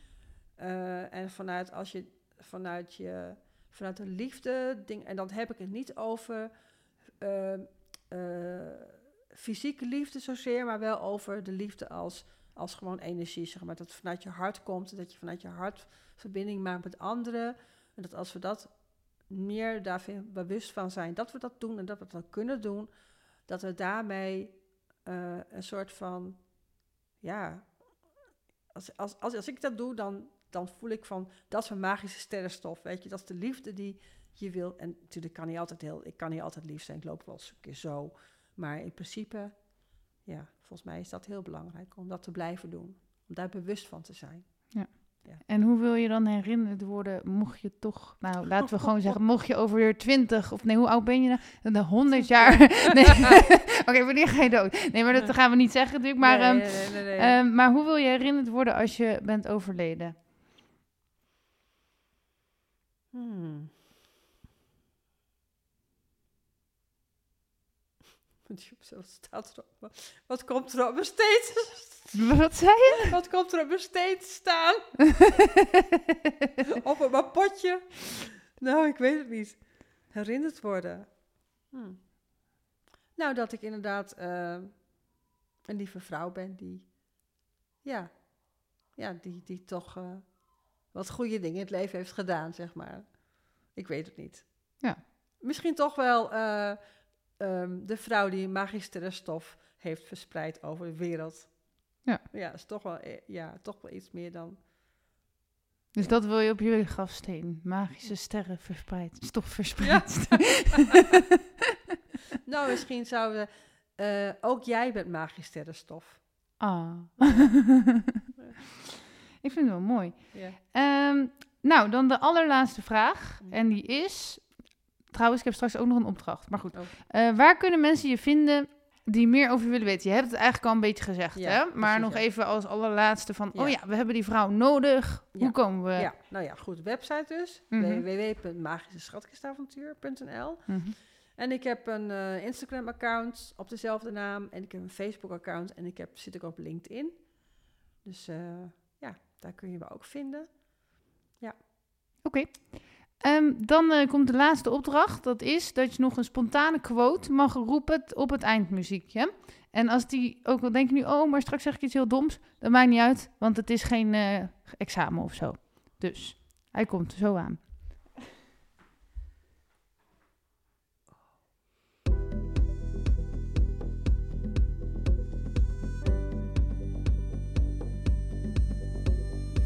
Eh, en vanuit als je vanuit je vanuit de liefde ding, en dan heb ik het niet over fysieke liefde zozeer, maar wel over de liefde als als gewoon energie, zeg maar. Dat vanuit je hart komt, dat je vanuit je hart verbinding maakt met anderen. En dat als we dat meer daarvan bewust van zijn, dat we dat doen en dat we dat kunnen doen, dat we daarmee eh, een soort van, ja, als, als, als, als ik dat doe, dan, dan voel ik van, dat is mijn magische sterrenstof, weet je. Dat is de liefde die je wil. En natuurlijk kan niet altijd heel, ik kan niet altijd lief zijn, ik loop wel eens een keer zo. Maar in principe, ja, volgens mij is dat heel belangrijk om dat te blijven doen. Om daar bewust van te zijn. En hoe wil je dan herinnerd worden, mocht je toch, nou laten we gewoon zeggen, mocht je over 20 of nee, hoe oud ben je nou? De 100 jaar. Nee. Oké, wanneer ga je dood? Nee, maar dat gaan we niet zeggen natuurlijk. Maar, nee, ehm, nee, nee, ehm, maar hoe wil je herinnerd worden als je bent overleden? Hmm. Wat staat er op? Wat komt er op mijn steen? te- Wat zei je? Wat komt er op mijn steen te staan? Of op mijn potje? Nou, ik weet het niet. Herinnerd worden. Hmm. Nou, dat ik inderdaad eh, een lieve vrouw ben die, ja, ja die, die toch eh, wat goede dingen in het leven heeft gedaan, zeg maar. Ik weet het niet. Ja. Misschien toch wel eh, ehm, de vrouw die magistere stof heeft verspreid over de wereld. Ja. Ja, is toch wel, eh, ja, toch wel iets meer dan Dus dat wil je op jullie grafsteen. Magische sterren verspreid. Stof verspreid. Nou, misschien zouden we... eh, ook jij bent magisch sterrenstof. Ah. Ik vind het wel mooi. Ja. Ehm, nou, dan de allerlaatste vraag. Mm. En die is... Trouwens, ik heb straks ook nog een opdracht. Maar goed. Oh. Eh, waar kunnen mensen je vinden die meer over je willen weten? Je hebt het eigenlijk al een beetje gezegd, Ja, hè? Maar precies, nog ja. even als allerlaatste van... Ja. Oh ja, we hebben die vrouw nodig. Ja. Hoe komen we... ja, nou ja, goed. Website dus. Mhm. www.magischeschatkistavontuur.nl Mhm. En ik heb een eh, Instagram-account op dezelfde naam. En ik heb een Facebook-account. En ik heb, zit ook op LinkedIn. Dus eh, ja, daar kun je me ook vinden. Oké. Ehm, dan eh, komt de laatste opdracht. Dat is dat je nog een spontane quote mag roepen op het eindmuziekje. En als die ook denk je nu, oh, maar straks zeg ik iets heel doms. Dat maakt niet uit, want het is geen eh, examen of zo. Dus hij komt zo aan.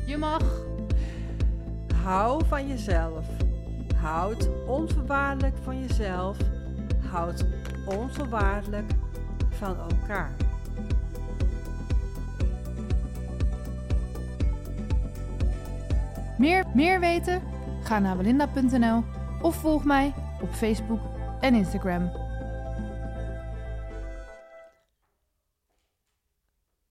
Je mag. Hou van jezelf. Houd onvoorwaardelijk van jezelf. Houd onvoorwaardelijk van elkaar. Meer, meer weten? Ga naar belinda.nl of volg mij op Facebook en Instagram.